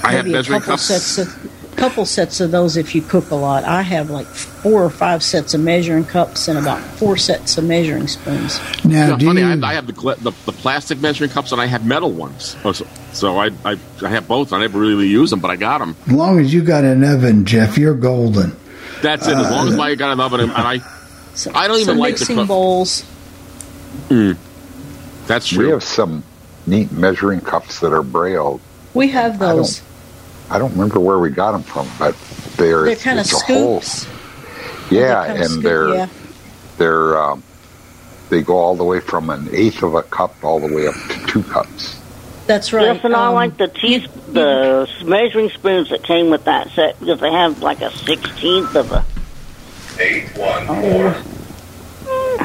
I have measuring cups. Sets of, couple sets of those if you cook a lot. I have like four or five sets of measuring cups and about four sets of measuring spoons. Now, Yeah, do funny, you- I, have, I have the, the the plastic measuring cups and I have metal ones. So, so I, I I have both. I never really use them, but I got them. as long as you got an oven, Jeff, you're golden. That's it. As long as I got an oven, and I I don't even Some like the mixing cook. bowls. Mm. That's true. We have some neat measuring cups that are braille. We have those. I don't remember where we got them from, but they're They're kind of it's a whole- scoops. Yeah, They come and scoop- they're yeah. they're um, they go all the way from an eighth of a cup all the way up to two cups. That's right. Yes, and I Um, like the tea, the measuring spoons that came with that set because they have like a sixteenth of a Eight one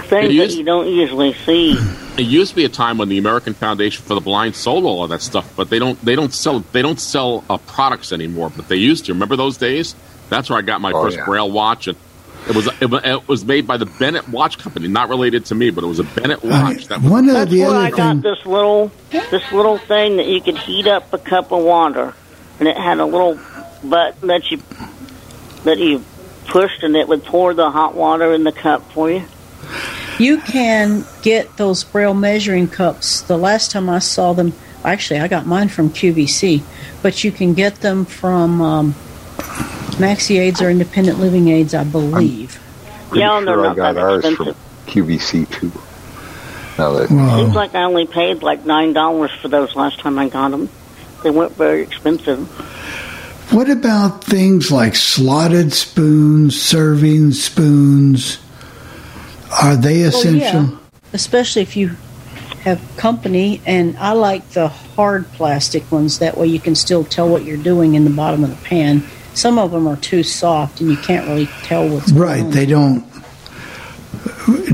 thing It that you don't usually see. It used to be a time when the American Foundation for the Blind sold all of that stuff, but they don't they don't sell they don't sell uh, products anymore. But they used to. Remember those days? That's where I got my Oh, first yeah. Braille watch, and it was it, it was made by the Bennett Watch Company, not related to me, but it was a Bennett watch. That was, One of That's the where other I got things. this little this little thing that you could heat up a cup of water, and it had a little button that you that you pushed, and it would pour the hot water in the cup for you. You can get those braille measuring cups. The last time I saw them, actually, I got mine from QVC, but you can get them from um, Maxi Aids or Independent Living Aids, I believe. Pretty Yeah, and they're sure I got ours expensive. from QVC too. Now that Seems like I only paid like nine dollars for those last time I got them. They weren't very expensive. What about things like slotted spoons, serving spoons? Are they essential? Well, yeah, especially if you have company, and I like the hard plastic ones. That way, you can still tell what you're doing in the bottom of the pan. Some of them are too soft, and you can't really tell what's Right, going on. they don't.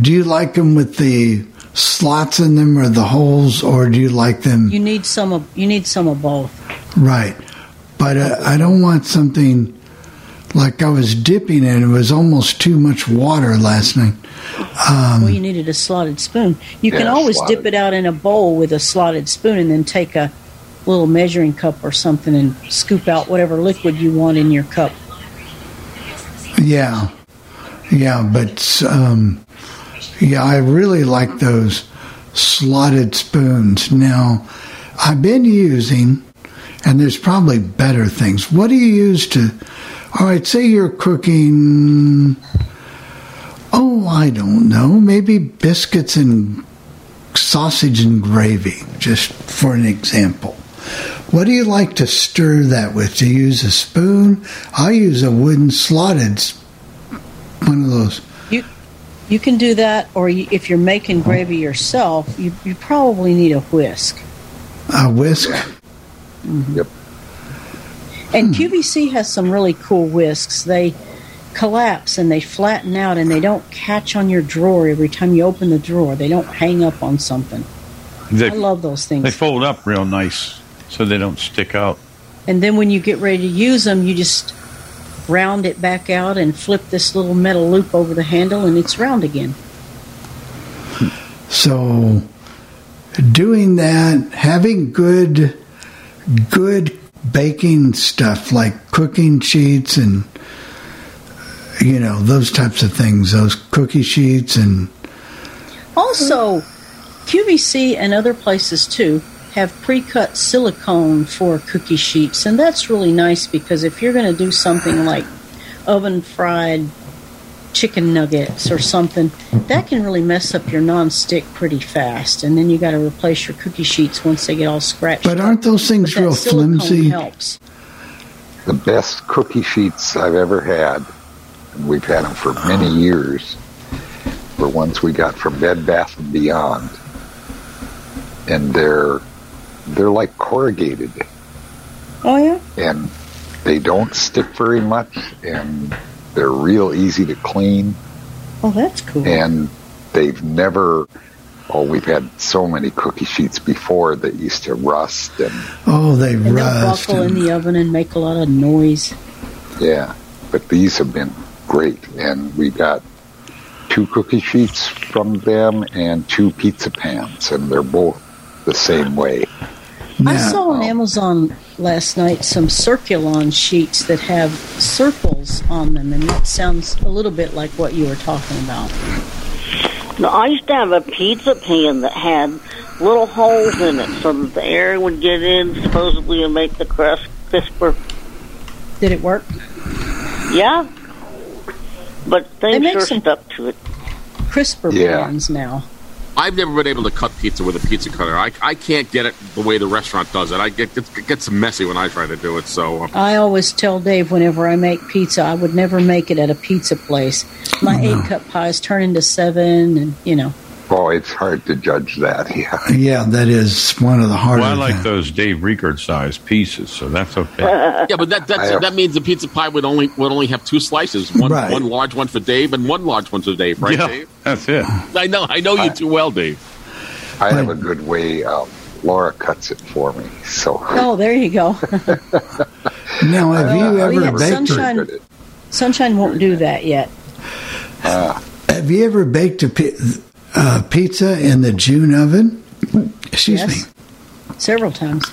Do you like them with the slots in them or the holes, or do you like them? You need some of you need some of both. Right, but uh, I don't want something like I was dipping in. It was almost too much water last night. Um, well, you needed a slotted spoon. You can always slotted. dip it out in a bowl with a slotted spoon, and then take a little measuring cup or something and scoop out whatever liquid you want in your cup. Yeah, yeah, but um, yeah, I really like those slotted spoons. Now, I've been using, and there's probably better things. What do you use to? All right, say you're cooking. Oh, I don't know. Maybe biscuits and sausage and gravy, just for an example. What do you like to stir that with? Do you use a spoon? I use a wooden slotted, one of those. You you can do that, or you, if you're making gravy yourself, you, you probably need a whisk. A whisk. Yep. And QVC has some really cool whisks. They collapse and they flatten out, and they don't catch on your drawer every time you open the drawer. They don't hang up on something. They, I love those things. They fold up real nice so they don't stick out. And then when you get ready to use them, you just round it back out and flip this little metal loop over the handle, and it's round again. So, doing that, having good, good baking stuff like cooking sheets and you know those types of things, those cookie sheets and Also, QVC and other places too have pre-cut silicone for cookie sheets, and that's really nice because if you're going to do something like oven fried chicken nuggets or something, that can really mess up your non-stick pretty fast, and then you got to replace your cookie sheets once they get all scratched. But aren't those things But that real silicone flimsy? Helps. the best cookie sheets I've ever had, and we've had them for many years, were ones we got from Bed Bath and Beyond, and they're they're like corrugated, Oh yeah. and they don't stick very much, and they're real easy to clean, Oh, that's cool. and they've never. Oh, we've had so many cookie sheets before that used to rust and oh, they rust and they'll rust. buckle in the oven and make a lot of noise. Yeah, but these have been great, and we got two cookie sheets from them and two pizza pans, and they're both the same way. I saw on Amazon last night some Circulon sheets that have circles on them, and that sounds a little bit like what you were talking about. No, I used to have a pizza pan that had little holes in it so that the air would get in, supposedly, and make the crust crisper. Did it work? Yeah. But They things make sure some- stuck to it. Crisper Yeah. pans now. I've never been able to cut pizza with a pizza cutter. I, I can't get it the way the restaurant does it. I get it gets messy when I try to do it. So uh, I always tell Dave whenever I make pizza, I would never make it at a pizza place. My eight cup pies turn into seven, and you know. Oh, it's hard to judge that. Yeah. Yeah, that is one of the hardest. Well, I like those Dave Rickard sized pieces, so that's okay. yeah, but that that's, that means the pizza pie would only would only have two slices. One Right. one large one for Dave and one large one for Dave. Right, Yeah, Dave? That's it. I know I know you too well, Dave. I have a good way. Um, Laura cuts it for me. So Oh, there you go. Now, have you Oh, ever yeah, baked? Sunshine, Sunshine won't do that yet. Have you ever baked a pi- uh, pizza in the June oven? Excuse Yes. me. Several times.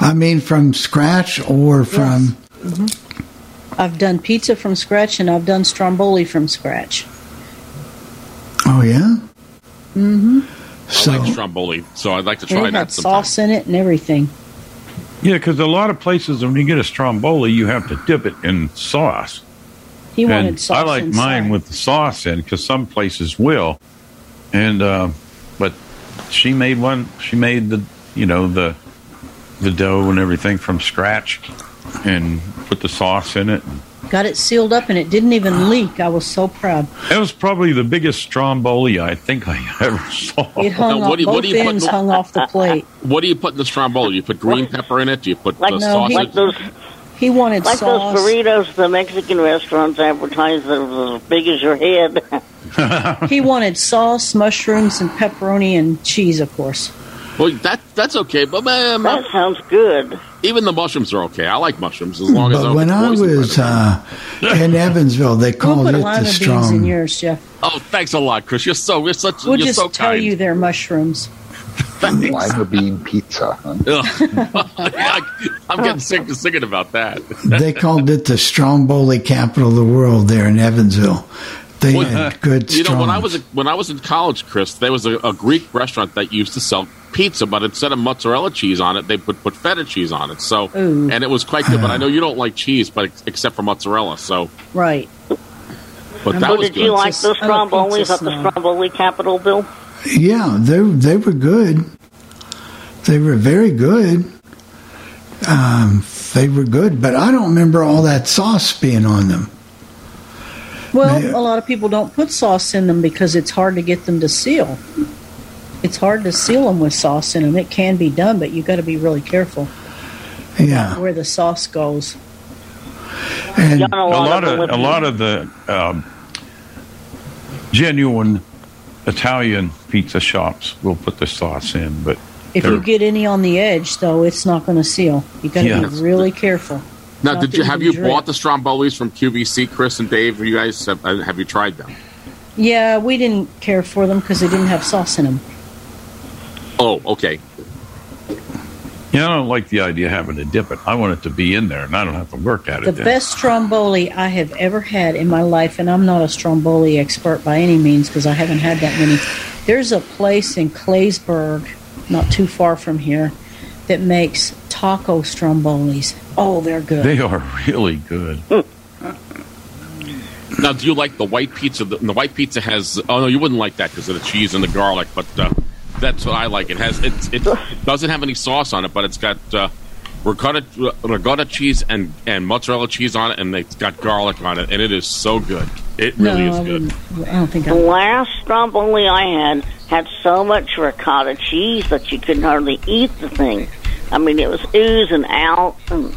I mean, from scratch or from. hmm I've done pizza from scratch and I've done stromboli from scratch. Oh yeah. Mm-hmm. I like stromboli, so I'd like to try it that sometime. sauce in it and everything. Yeah, because a lot of places when you get a stromboli, you have to dip it in sauce. He and wanted sauce I like inside. mine with the sauce in because some places will. And uh, but she made one. She made the you know the the dough and everything from scratch, and put the sauce in it. Got it sealed up and it didn't even leak. I was so proud. That was probably the biggest stromboli I think I ever saw. It hung Now, off, what do you- both do you put ends in- hung off the plate. What do you put in the stromboli? You put green pepper in it? Do you put Like, uh, no, sausage? he- like those He wanted like sauce. those burritos the Mexican restaurants advertise that was as big as your head. he wanted sauce, mushrooms, and pepperoni and cheese, of course. Well, that that's okay, but man, that sounds good. Even the mushrooms are okay. I like mushrooms as long as But they're when I poisoned by was them. uh, in Evansville, they We'll put it lima the beans in strong. yours, Jeff. Oh, thanks a lot, Chris. You're so you're such We'll you're just so tell kind. you they're mushrooms. Lima bean pizza. Huh? I'm getting sick of thinking about that. they called it the Stromboli capital of the world there in Evansville. They Well, had uh, good You know, when I was when I was in college, Chris, there was a, a Greek restaurant that used to sell pizza, but instead of mozzarella cheese on it, they put put feta cheese on it. So, Ooh. and it was quite good. But I know uh. you don't like cheese, but except for mozzarella. So, Right. but that so was did good. you like those oh, strombolis at the. Stromboli capital, Bill? Yeah, they they were good. They were very good. Um, they were good, but I don't remember all that sauce being on them. Well, Man. a lot of people don't put sauce in them because it's hard to get them to seal. It's hard to seal them with sauce in them. It can be done, but you got to be really careful Yeah, where the sauce goes. and a lot of a lot of the um, genuine Italian pizza shops will put the sauce in, but If you get any on the edge, though, it's not going to seal. You got to Yeah. be really careful. now, Not did you have you drip. bought the strombolis from QVC, Chris and Dave? You guys have, uh, have you tried them? Yeah, we didn't care for them because they didn't have sauce in them. Oh, okay. Yeah, I don't like the idea of having to dip it. I want it to be in there, and I don't have to work at The it. then. best stromboli I have ever had in my life, and I'm not a stromboli expert by any means because I haven't had that many. There's a place in Claysburg, not too far from here, that makes taco strombolis. Oh, they're good. They are really good. Now, do you like the white pizza? The, the white pizza has. Oh no, you wouldn't like that because of the cheese and the garlic. But uh, that's what I like. It has. It, it doesn't have any sauce on it, but it's got uh, ricotta, ricotta cheese and and mozzarella cheese on it, and it's got garlic on it, and it is so good. It really no, is I, good. I don't think The I. last stromboli I had had so much ricotta cheese that you couldn't hardly eat the thing. I mean, it was oozing out. And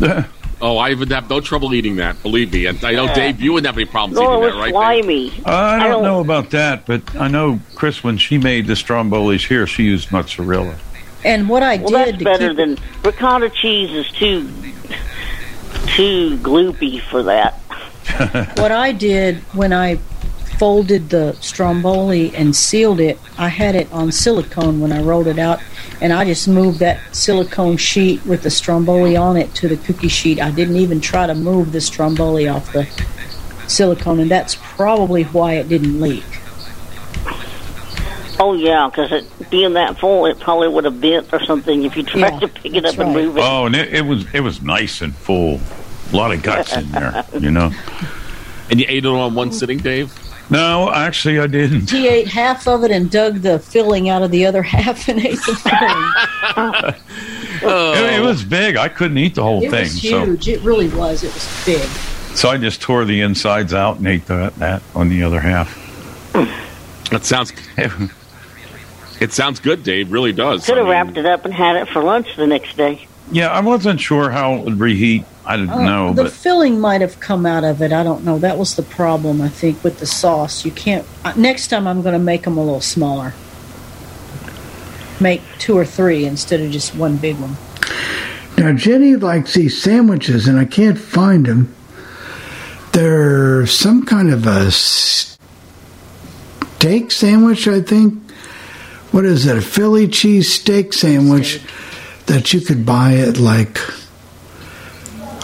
oh, I would have no trouble eating that. Believe me, and I know Dave, you wouldn't have any problems no, eating it that, was right? slimy. Uh, I don't, don't- know about that, but I know Chris when she made the strombolis here, she used mozzarella. And what I Well, did that's better than ricotta cheese is too too gloopy for that. what I did when I folded the stromboli and sealed it, I had it on silicone when I rolled it out, and I just moved that silicone sheet with the stromboli on it to the cookie sheet. I didn't even try to move the stromboli off the silicone, and that's probably why it didn't leak. Oh yeah, because it being that full, it probably would have bent or something if you tried Yeah, to pick it up that's and move it. Oh, and it, it was it was nice and full. A lot of guts in there, you know. And you ate it all in one sitting, Dave. No, actually, I didn't. He ate half of it and dug the filling out of the other half and ate the filling. It, it was big. I couldn't eat the whole it thing. It was huge. It really was. It was big. So, so I just tore the insides out and ate that, that on the other half. That sounds. It sounds good, Dave. Really does. Could have wrapped it up and had it for lunch the next day. Yeah, I wasn't sure how it would reheat. I didn't Uh, know, the but filling might have come out of it. I don't know. That was the problem, I think, with the sauce. You can't. Uh, next time, I'm going to make them a little smaller. Make two or three instead of just one big one. Now, Jenny likes these sandwiches, and I can't find them. They're some kind of a steak sandwich, I think. What is it? A Philly cheese steak sandwich that you could buy at like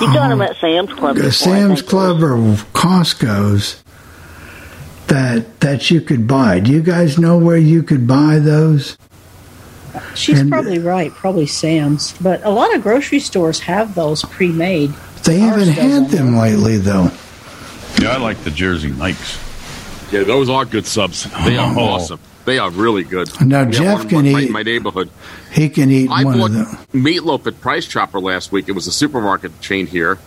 You got them at Sam's Club. a before, Sam's. Club or Costco's that that you could buy. Do you guys know where you could buy those? She's And- probably right. Probably Sam's. But a lot of grocery stores have those pre-made. They haven't had them lately, though. yeah, I like the Jersey Mike's. Yeah, those are good subs. They are Oh. awesome. They are really good. Now, We Jeff one can right eat- in my neighborhood. He can eat I one bought of them. meatloaf at Price Chopper last week. It was a supermarket chain here,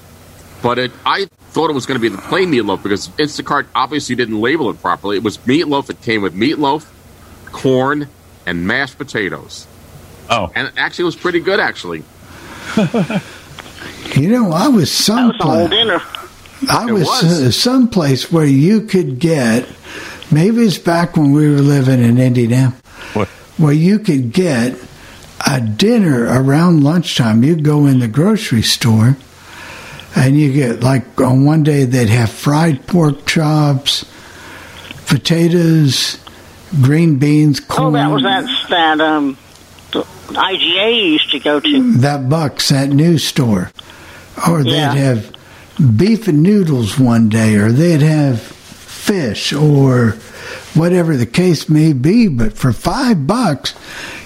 but it, I thought it was going to be the plain meatloaf because Instacart obviously didn't label it properly. It was meatloaf. It came with meatloaf, corn, and mashed potatoes. Oh, and it actually, it was pretty good. Actually, You know, I was That was a whole someplace. dinner. I It was, was. Uh, someplace where you could get. Maybe it's back when we were living in Indiana. What? Where you could get a dinner around lunchtime. You'd go in the grocery store, and you get like on one day they'd have fried pork chops, potatoes, green beans, Oh, that was that that um the IGA you used to go to. that Bucks, that news store. Or they'd Yeah. have beef and noodles one day, or they'd have fish, or whatever the case may be. But for five bucks,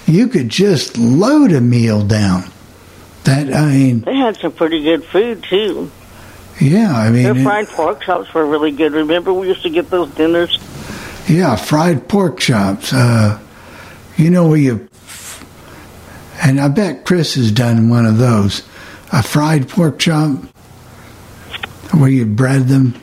you could just load a meal down. That, I mean, They had some pretty good food too. yeah, I mean, Their it- fried pork chops were really good. Remember, we used to get those dinners. yeah, fried pork chops. Uh, you know where you, and I bet Chris has done one of those. A fried pork chop where you bread them.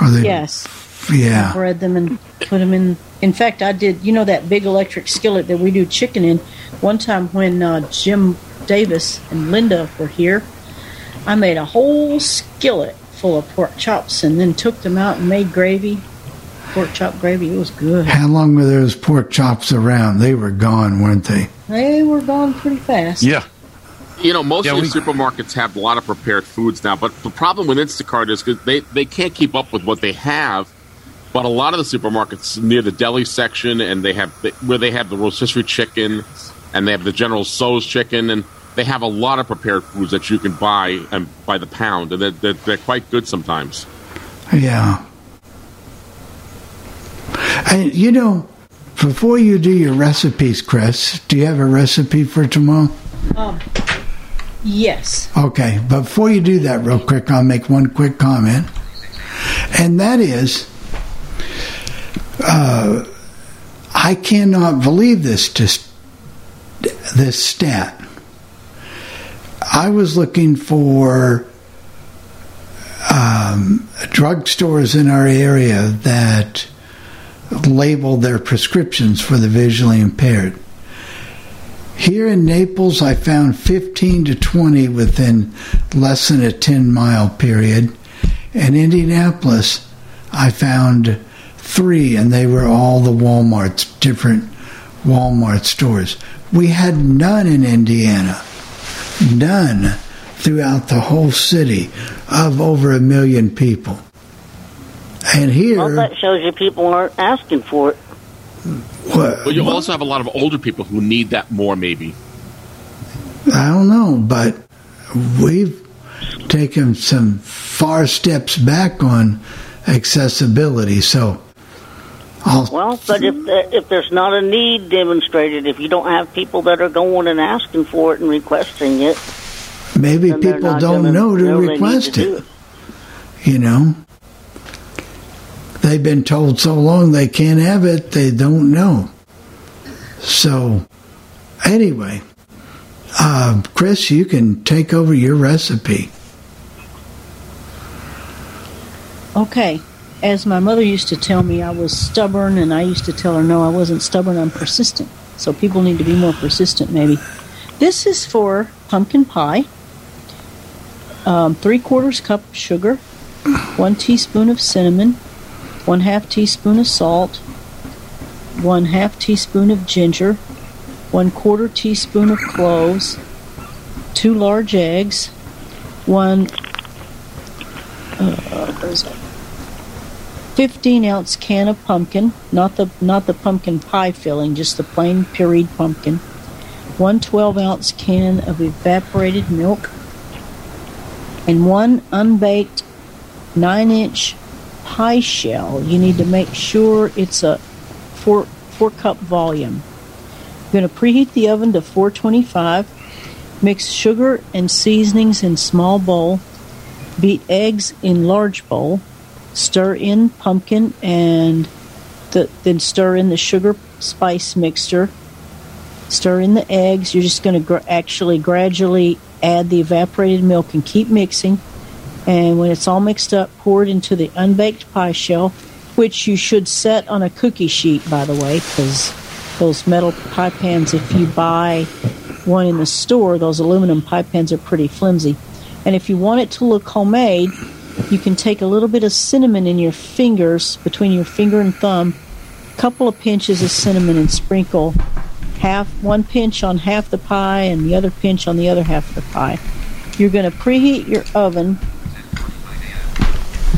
Or they, Yes. Yeah. bread them and put them in. In fact, I did. You know that big electric skillet that we do chicken in. One time when uh, Jim Davis and Linda were here, I made a whole skillet full of pork chops and then took them out and made gravy, pork chop gravy. It was good. How long were those pork chops around? They were gone, weren't they? They were gone pretty fast. Yeah. You know, most Yeah, of the we- supermarkets have a lot of prepared foods now, but the problem with Instacart is because they, they can't keep up with what they have. But a lot of the supermarkets near the deli section, and they have where they have the rotisserie chicken, and they have the General Tso's chicken, and they have a lot of prepared foods that you can buy and by the pound, and they're, they're, they're quite good sometimes. Yeah. And you know, before you do your recipes, Chris, do you have a recipe for tomorrow? Um, yes. Okay, before you do that, real quick, I'll make one quick comment, and that is, uh, I cannot believe this just this stat. I was looking for um, drugstores in our area that label their prescriptions for the visually impaired. Here in Naples, I found 15 to 20 within less than a 10 mile period. In Indianapolis, I found three, and they were all the Walmarts, different Walmart stores. We had none in Indiana. None throughout the whole city of over a million people. And here, Well, that shows you people aren't asking for it. What, But you also have a lot of older people who need that more, maybe. I don't know, but we've taken some far steps back on accessibility. So, I'll, Well, but if if there's not a need demonstrated, if you don't have people that are going and asking for it and requesting it, maybe people don't know to know request to do it. You know, they they've been told so long they can't have it, they don't know. So, anyway, uh, Chris, you can take over your recipe. Okay. As my mother used to tell me, I was stubborn, and I used to tell her, no, I wasn't stubborn, I'm persistent. So people need to be more persistent, maybe. This is for pumpkin pie. Um, three quarters cup sugar, one teaspoon of cinnamon, one half teaspoon of salt, one half teaspoon of ginger, one quarter teaspoon of cloves, two large eggs, one uh, what is it? 15 ounce can of pumpkin, not the not the pumpkin pie filling, just the plain pureed pumpkin. One 12 ounce can of evaporated milk, and one unbaked 9 inch pie shell. You need to make sure it's a four four cup volume. You're going to preheat the oven to 425. Mix sugar and seasonings in small bowl. Beat eggs in large bowl. Stir in pumpkin and the, then stir in the sugar spice mixture. Stir in the eggs. You're just going to gr- actually gradually add the evaporated milk and keep mixing. And when it's all mixed up, pour it into the unbaked pie shell, which you should set on a cookie sheet, by the way, because those metal pie pans, if you buy one in the store, those aluminum pie pans are pretty flimsy. And if you want it to look homemade, you can take a little bit of cinnamon in your fingers, between your finger and thumb, a couple of pinches of cinnamon, and sprinkle half one pinch on half the pie and the other pinch on the other half of the pie. You're going to preheat your oven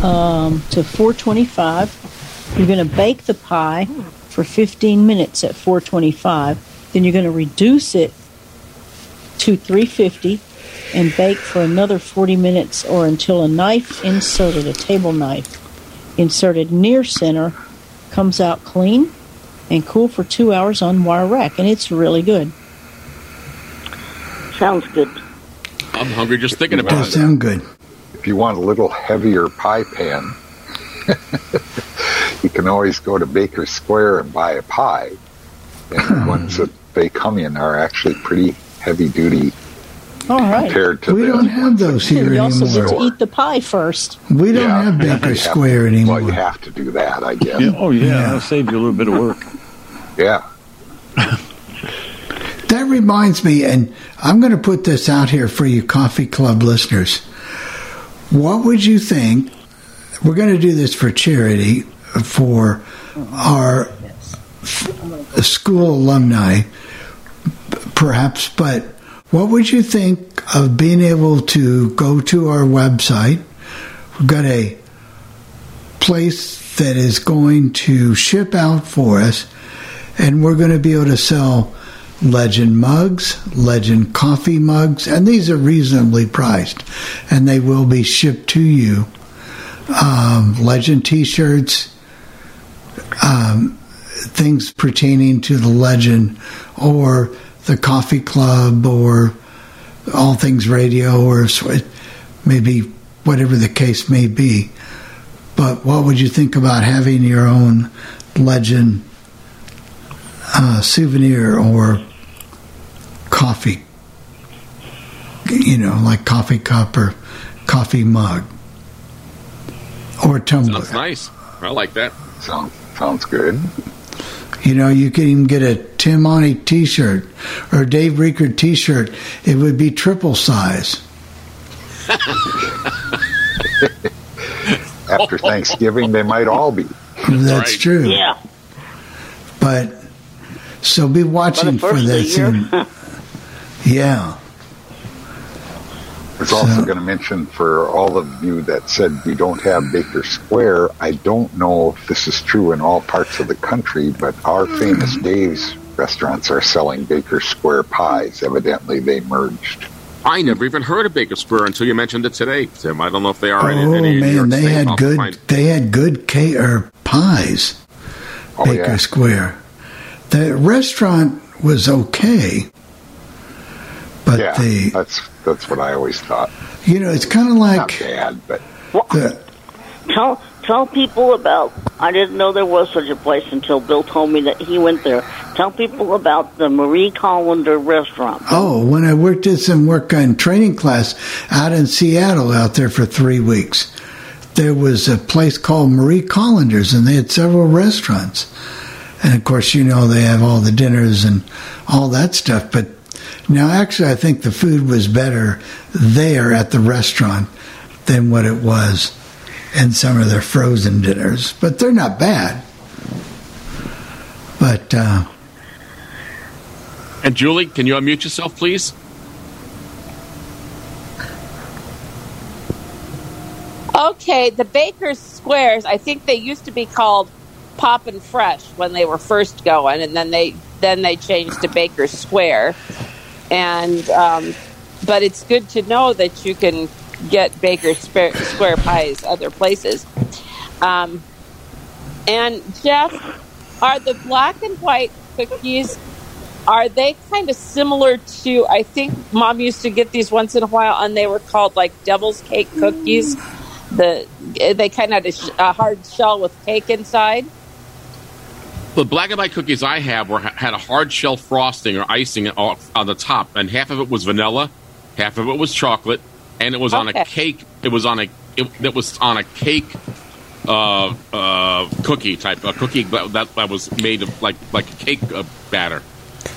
um, to 425. You're going to bake the pie for 15 minutes at 425. Then you're going to reduce it to 350 and bake for another 40 minutes or until a knife inserted, a table knife inserted near center, comes out clean and cool for two hours on wire rack. And it's really good. Sounds good. I'm hungry just thinking about It about does it. sound good. If you want a little heavier pie pan, you can always go to Baker Square and buy a pie. And the ones that they come in are actually pretty heavy duty All right. compared to We the don't have those here You also get to eat the pie first. We don't Yeah. have You Baker have- Square anymore. Well, you have to do that, I guess. Yeah, oh yeah, that'll save you a little bit of work. Yeah. That reminds me, and I'm going to put this out here for you coffee club listeners. What would you think? We're going to do this for charity for our school alumni, perhaps, but what would you think of being able to go to our website? We've got a place that is going to ship out for us, and we're going to be able to sell legend mugs, legend coffee mugs, and these are reasonably priced, and they will be shipped to you. Um, legend T-shirts, um, things pertaining to the legend, or the coffee club, or all things radio, or maybe whatever the case may be. But what would you think about having your own legend uh, souvenir or coffee? You know, like coffee cup or coffee mug or tumbler. Sounds nice. I like that. Sounds sounds good. You know, you can even get a Tim Monty T-shirt or a Dave Reeker T-shirt. It would be triple size. After Thanksgiving, they might all be. That's right. true. Yeah. But so be watching for first of the this. year. and- yeah. I was also going to mention for all of you that said we don't have Baker Square, I don't know if this is true in all parts of the country, but our famous Dave's restaurants are selling Baker Square pies. Evidently, they merged. I never even heard of Baker Square until you mentioned it today, Tim. I don't know if they are in Oh any New man, York they State. had I'll good. find- They had good cake or pies. Oh, Baker yeah. Square. The restaurant was okay, but yeah, the that's that's what I always thought. you know it's kind of like Not like bad, but the Tell tell people about. I didn't know there was such a place until Bill told me that he went there. Tell people about the Marie Callender restaurant. Oh, when I worked at some work on training class out in Seattle, out there for three weeks, there was a place called Marie Callender's, and they had several restaurants. And of course, you know they have all the dinners and all that stuff. But now, actually, I think the food was better there at the restaurant than what it was in some of their frozen dinners. But they're not bad. But uh, And Julie, can you unmute yourself, please? Okay, the Baker's Squares. I think they used to be called Poppin' Fresh when they were first going, and then they then they changed to Baker Square. And um, but it's good to know that you can get Baker Square, Square pies other places. Um, and Jeff, are the black and white cookies? Are they kind of similar to? I think Mom used to get these once in a while, and they were called like Devil's Cake cookies. The they kind of had a, sh- a hard shell with cake inside. The black and white cookies I have were had a hard shell frosting or icing on on the top, and half of it was vanilla, half of it was chocolate, and it was on a cake. It was on a it, it was on a cake uh, uh, cookie type a cookie that, that that was made of like like a cake uh, batter.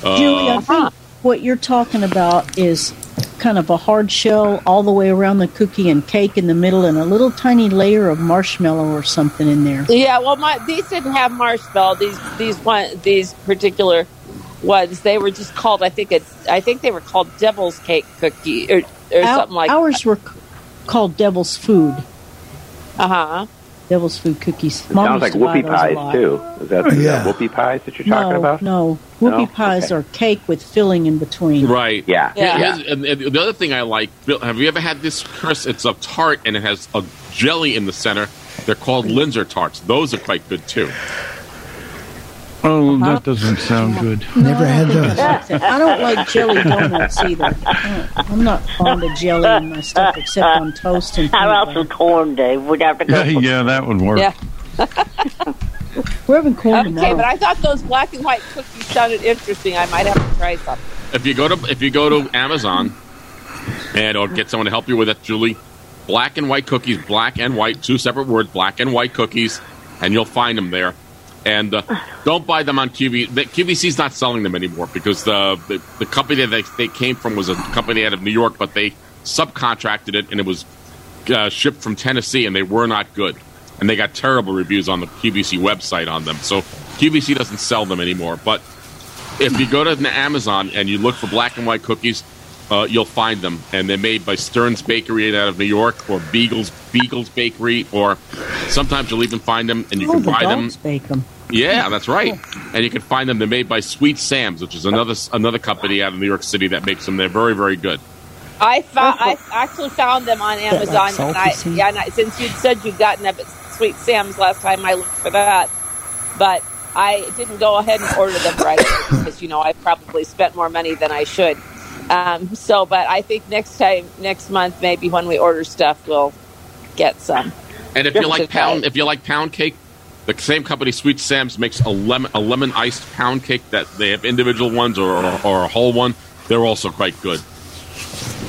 Uh, Julie, I think what you're talking about is kind of a hard shell all the way around the cookie and cake in the middle and a little tiny layer of marshmallow or something in there. Yeah, well, my these didn't have marshmallow. These these one these particular ones they were just called. I think it's I think they were called Devil's Cake cookie or, or Our- something like. Ours were c- called Devil's Food. Uh huh. Devil's Food cookies. It Mom sounds like used whoopie pies too. Is that Oh, is yeah. that whoopie pies that you're talking no, about? No, whoopie No? pies Okay. are cake with filling in between. Right. Yeah. Yeah. Here's- And, and the other thing I like, Bill, have you ever had this, Chris? It's a tart and it has a jelly in the center. They're called mm. Linzer tarts. Those are quite good too. Oh, that uh-huh. doesn't sound good. never had those. I don't like jelly donuts either. I don't- I'm not fond of jelly in my stuff except on toast and How about some corn, Dave? We'd have to go. Yeah, yeah, that would work. Yeah. We're having corn Okay, tomorrow. but I thought those black and white cookies sounded interesting. I might have to try some. If you go to if you go to Amazon and or get someone to help you with it, Julie, black and white cookies, black and white, two separate words, black and white cookies, and you'll find them there. And uh, don't buy them on QV. The, QVC's not selling them anymore because the, the the company that they, they came from was a company out of New York, but they subcontracted it and it was uh, shipped from Tennessee, and they were not good. And they got terrible reviews on the QVC website on them. So QVC doesn't sell them anymore. But if you go to Amazon and you look for black and white cookies, uh, you'll find them, and they're made by Stearns Bakery out of New York, or Beagles Beagles Bakery, or sometimes you'll even find them and you oh, can the buy them. bake them. Yeah, that's right. And you can find them. They're made by Sweet Sam's, which is another another company out of New York City that makes them. They're very very good. I found I actually found them on That, like, Amazon. salty and I, yeah, and I, since you'd said you'd gotten them at Sweet Sam's last time, I looked for that, but I didn't go ahead and order them right away because you know I probably spent more money than I should. Um, so, but I think next time, next month, maybe when we order stuff, we'll get some. And if you like pound, if you like pound cake, the same company Sweet Sam's makes a lemon a lemon iced pound cake that they have individual ones or, or, or a whole one. They're also quite good.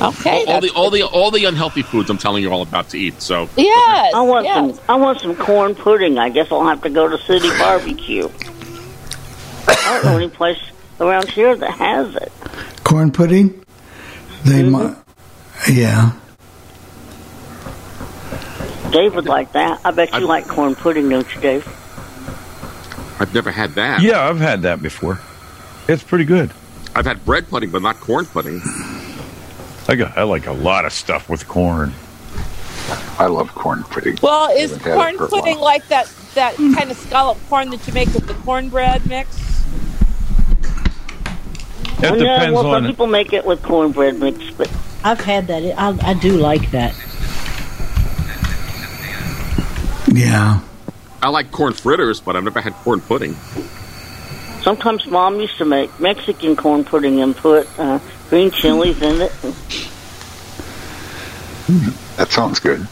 Okay, all the all the all the unhealthy foods I'm telling you all about to eat. So Yes, I want yes. some. I want some corn pudding. I guess I'll have to go to City Barbecue. I don't know any place around here that has it. Corn pudding? They mm-hmm. might. Yeah. Dave would like that. I bet you like corn pudding, don't you, Dave? I've never had that. Yeah, I've had that before. It's pretty good. I've had bread pudding, but not corn pudding. I got I like a lot of stuff with corn. I love corn pudding. Well, is Haven't had it corn pudding like that that kind of scallop corn that you make with the cornbread mix? It Well, yeah, depends well, some on people make it with cornbread mix, but I've had that. I, I do like that. Yeah. I like corn fritters, but I've never had corn pudding. sometimes Mom used to make Mexican corn pudding and put uh, green chilies in it. That sounds good.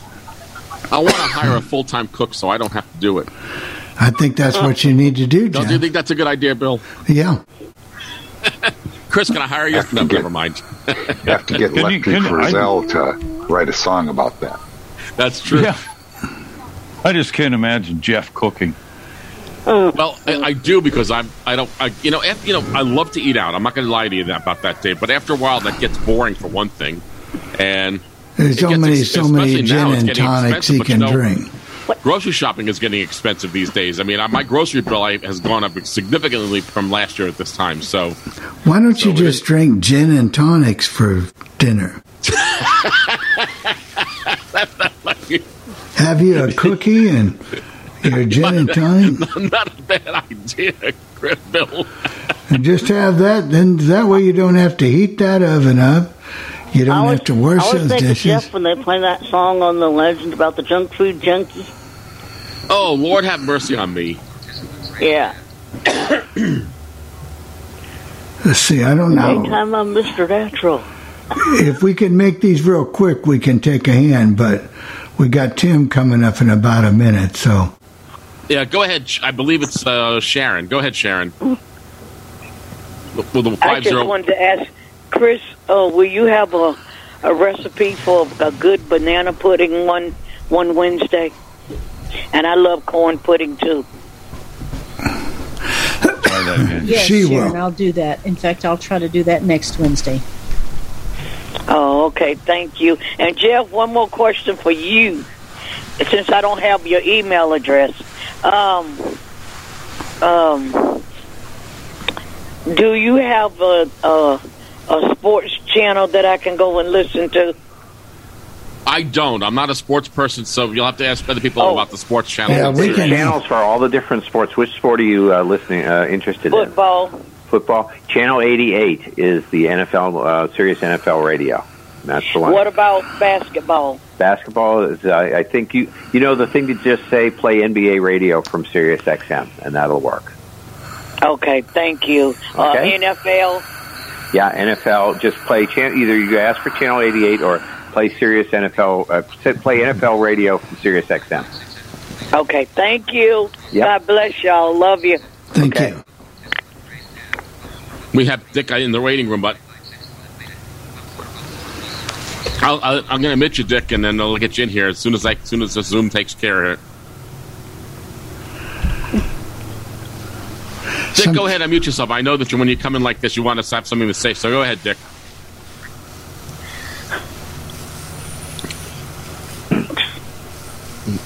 I want to hire a full time cook so I don't have to do it. I think that's what you need to do, Don't you think that's a good idea, Bill? Yeah. Chris, can I hire you? No, never mind. You have to get Can you- Lefty Frizzell to write a song about that. That's true. Yeah. I just can't imagine Jeff cooking. Well, I, I do because I'm. I don't. I, you know. After, you know. I love to eat out. I'm not going to lie to you about that, Dave. But after a while, that gets boring for one thing, and There's it so gets many, ex- so many gin and tonics expensive, he but you can know, drink. Grocery shopping is getting expensive these days. I mean, uh, my grocery bill has gone up significantly from last year at this time. So, Why don't you just drink gin and tonics for dinner? Have you a cookie and your gin and tonic? not a bad idea, Chris, Bill. And just have that. Then that way you don't have to heat that oven up. You don't I was, have to wash I was those thinking dishes. Jeff when they play that song on the legend about the junk food junkie. Oh, Lord, have mercy on me. Yeah. Let's see. I don't know. Anytime I'm Mr. Natural. if we can make these real quick, we can take a hand. But we got Tim coming up in about a minute, so Yeah, go ahead. I believe it's uh, Sharon. Go ahead, Sharon. Well, the I just zero. wanted to ask Chris, uh, will you have a, a recipe for a good banana pudding one one Wednesday? And I love corn pudding too. Yes, She Sharon, will. I'll do that. In fact, I'll try to do that next Wednesday. Oh, okay. Thank you. And Jeff, one more question for you, since I don't have your email address. Um, um, do you have a, a a sports channel that I can go and listen to? I don't. I'm not a sports person, so you'll have to ask other people about the sports channel. There's channels for all the different sports. Which sport are you uh, listening uh, interested in? Football. Football. Channel 88 is the NFL, uh, Sirius NFL Radio. That's the one. What about basketball? Basketball is. Uh, I think you you know the thing to just say play NBA radio from Sirius XM, and that'll work. Okay, thank you. Okay. Uh, NFL. Yeah, NFL. Just play chan- either you ask for channel 88 or play Sirius NFL. Uh, play NFL radio from Sirius XM. Okay, thank you. Yep. God bless y'all. Love you. Thank you. We have Dick in the waiting room, but I'll, I'll, I'm going to admit you, Dick, and then I'll get you in here as soon as I, as soon as the Zoom takes care of it. Dick, go ahead, and mute yourself. I know that you, when you come in like this, you want to have something to say. So go ahead, Dick.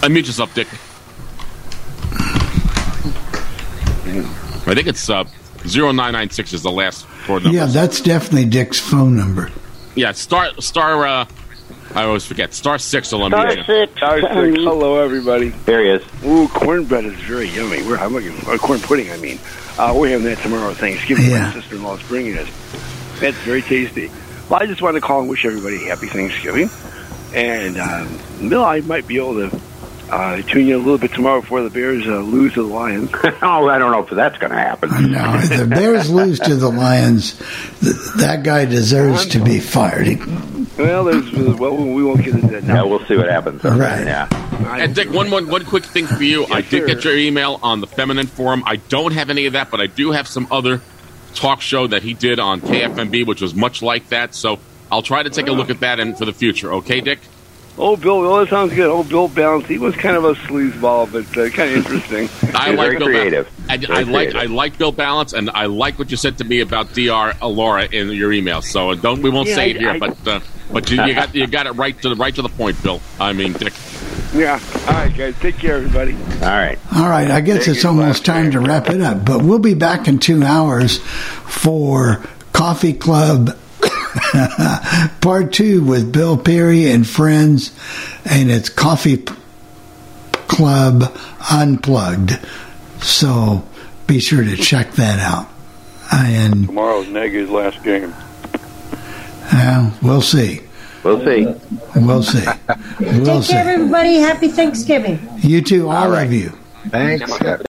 Unmute yourself, Dick. I think it's uh, 0996 is the last four numbers. yeah, that's definitely Dick's phone number. Yeah, star star. Uh, I always forget. Star six will unmute you. Star six. Hello, everybody. There he is. Ooh, cornbread is very yummy. We're I'm looking for corn pudding. I mean, uh, we're having that tomorrow. Thanksgiving. Yeah. My sister-in-law's bringing it. That's very tasty. Well, I just want to call and wish everybody happy Thanksgiving. And um, Bill, I might be able to uh, tune you a little bit tomorrow before the Bears uh, lose to the Lions. oh, I don't know if that's going to happen. No, if the Bears lose to the Lions, th- that guy deserves to be fired. He- well, there's well, we won't get into that now. Yeah, we'll see what happens. All right. Yeah. And Dick, one, one one quick thing for you. I did get your email on the feminine forum. I don't have any of that, but I do have some other talk show that he did on KFMB, which was much like that. So I'll try to take a look at that and for the future. Okay, Dick? Oh, Bill, well, that sounds good. Oh, Bill Ballance. He was kind of a sleazeball, but uh, kind of interesting. I like Bill creative. Ballance. I, Very I like creative. I like Bill Ballance, and I like what you said to me about Dr. Laura in your email. So uh, don't we won't Yeah, say it here, I- but uh, but you, you got you got it right to the right to the point, Bill. I mean, Dick. Yeah. All right, guys. Take care, everybody. All right. All right, I guess Take it's almost time to wrap it up, but we'll be back in two hours for Coffee Club Part Two with Bill Perry and friends, and it's Coffee Club Unplugged. So be sure to check that out. And Tomorrow's Nagy's last game. uh, we'll see. We'll see. We'll see. We'll Take see. care, everybody. Happy Thanksgiving. You too, all of you. Thanks.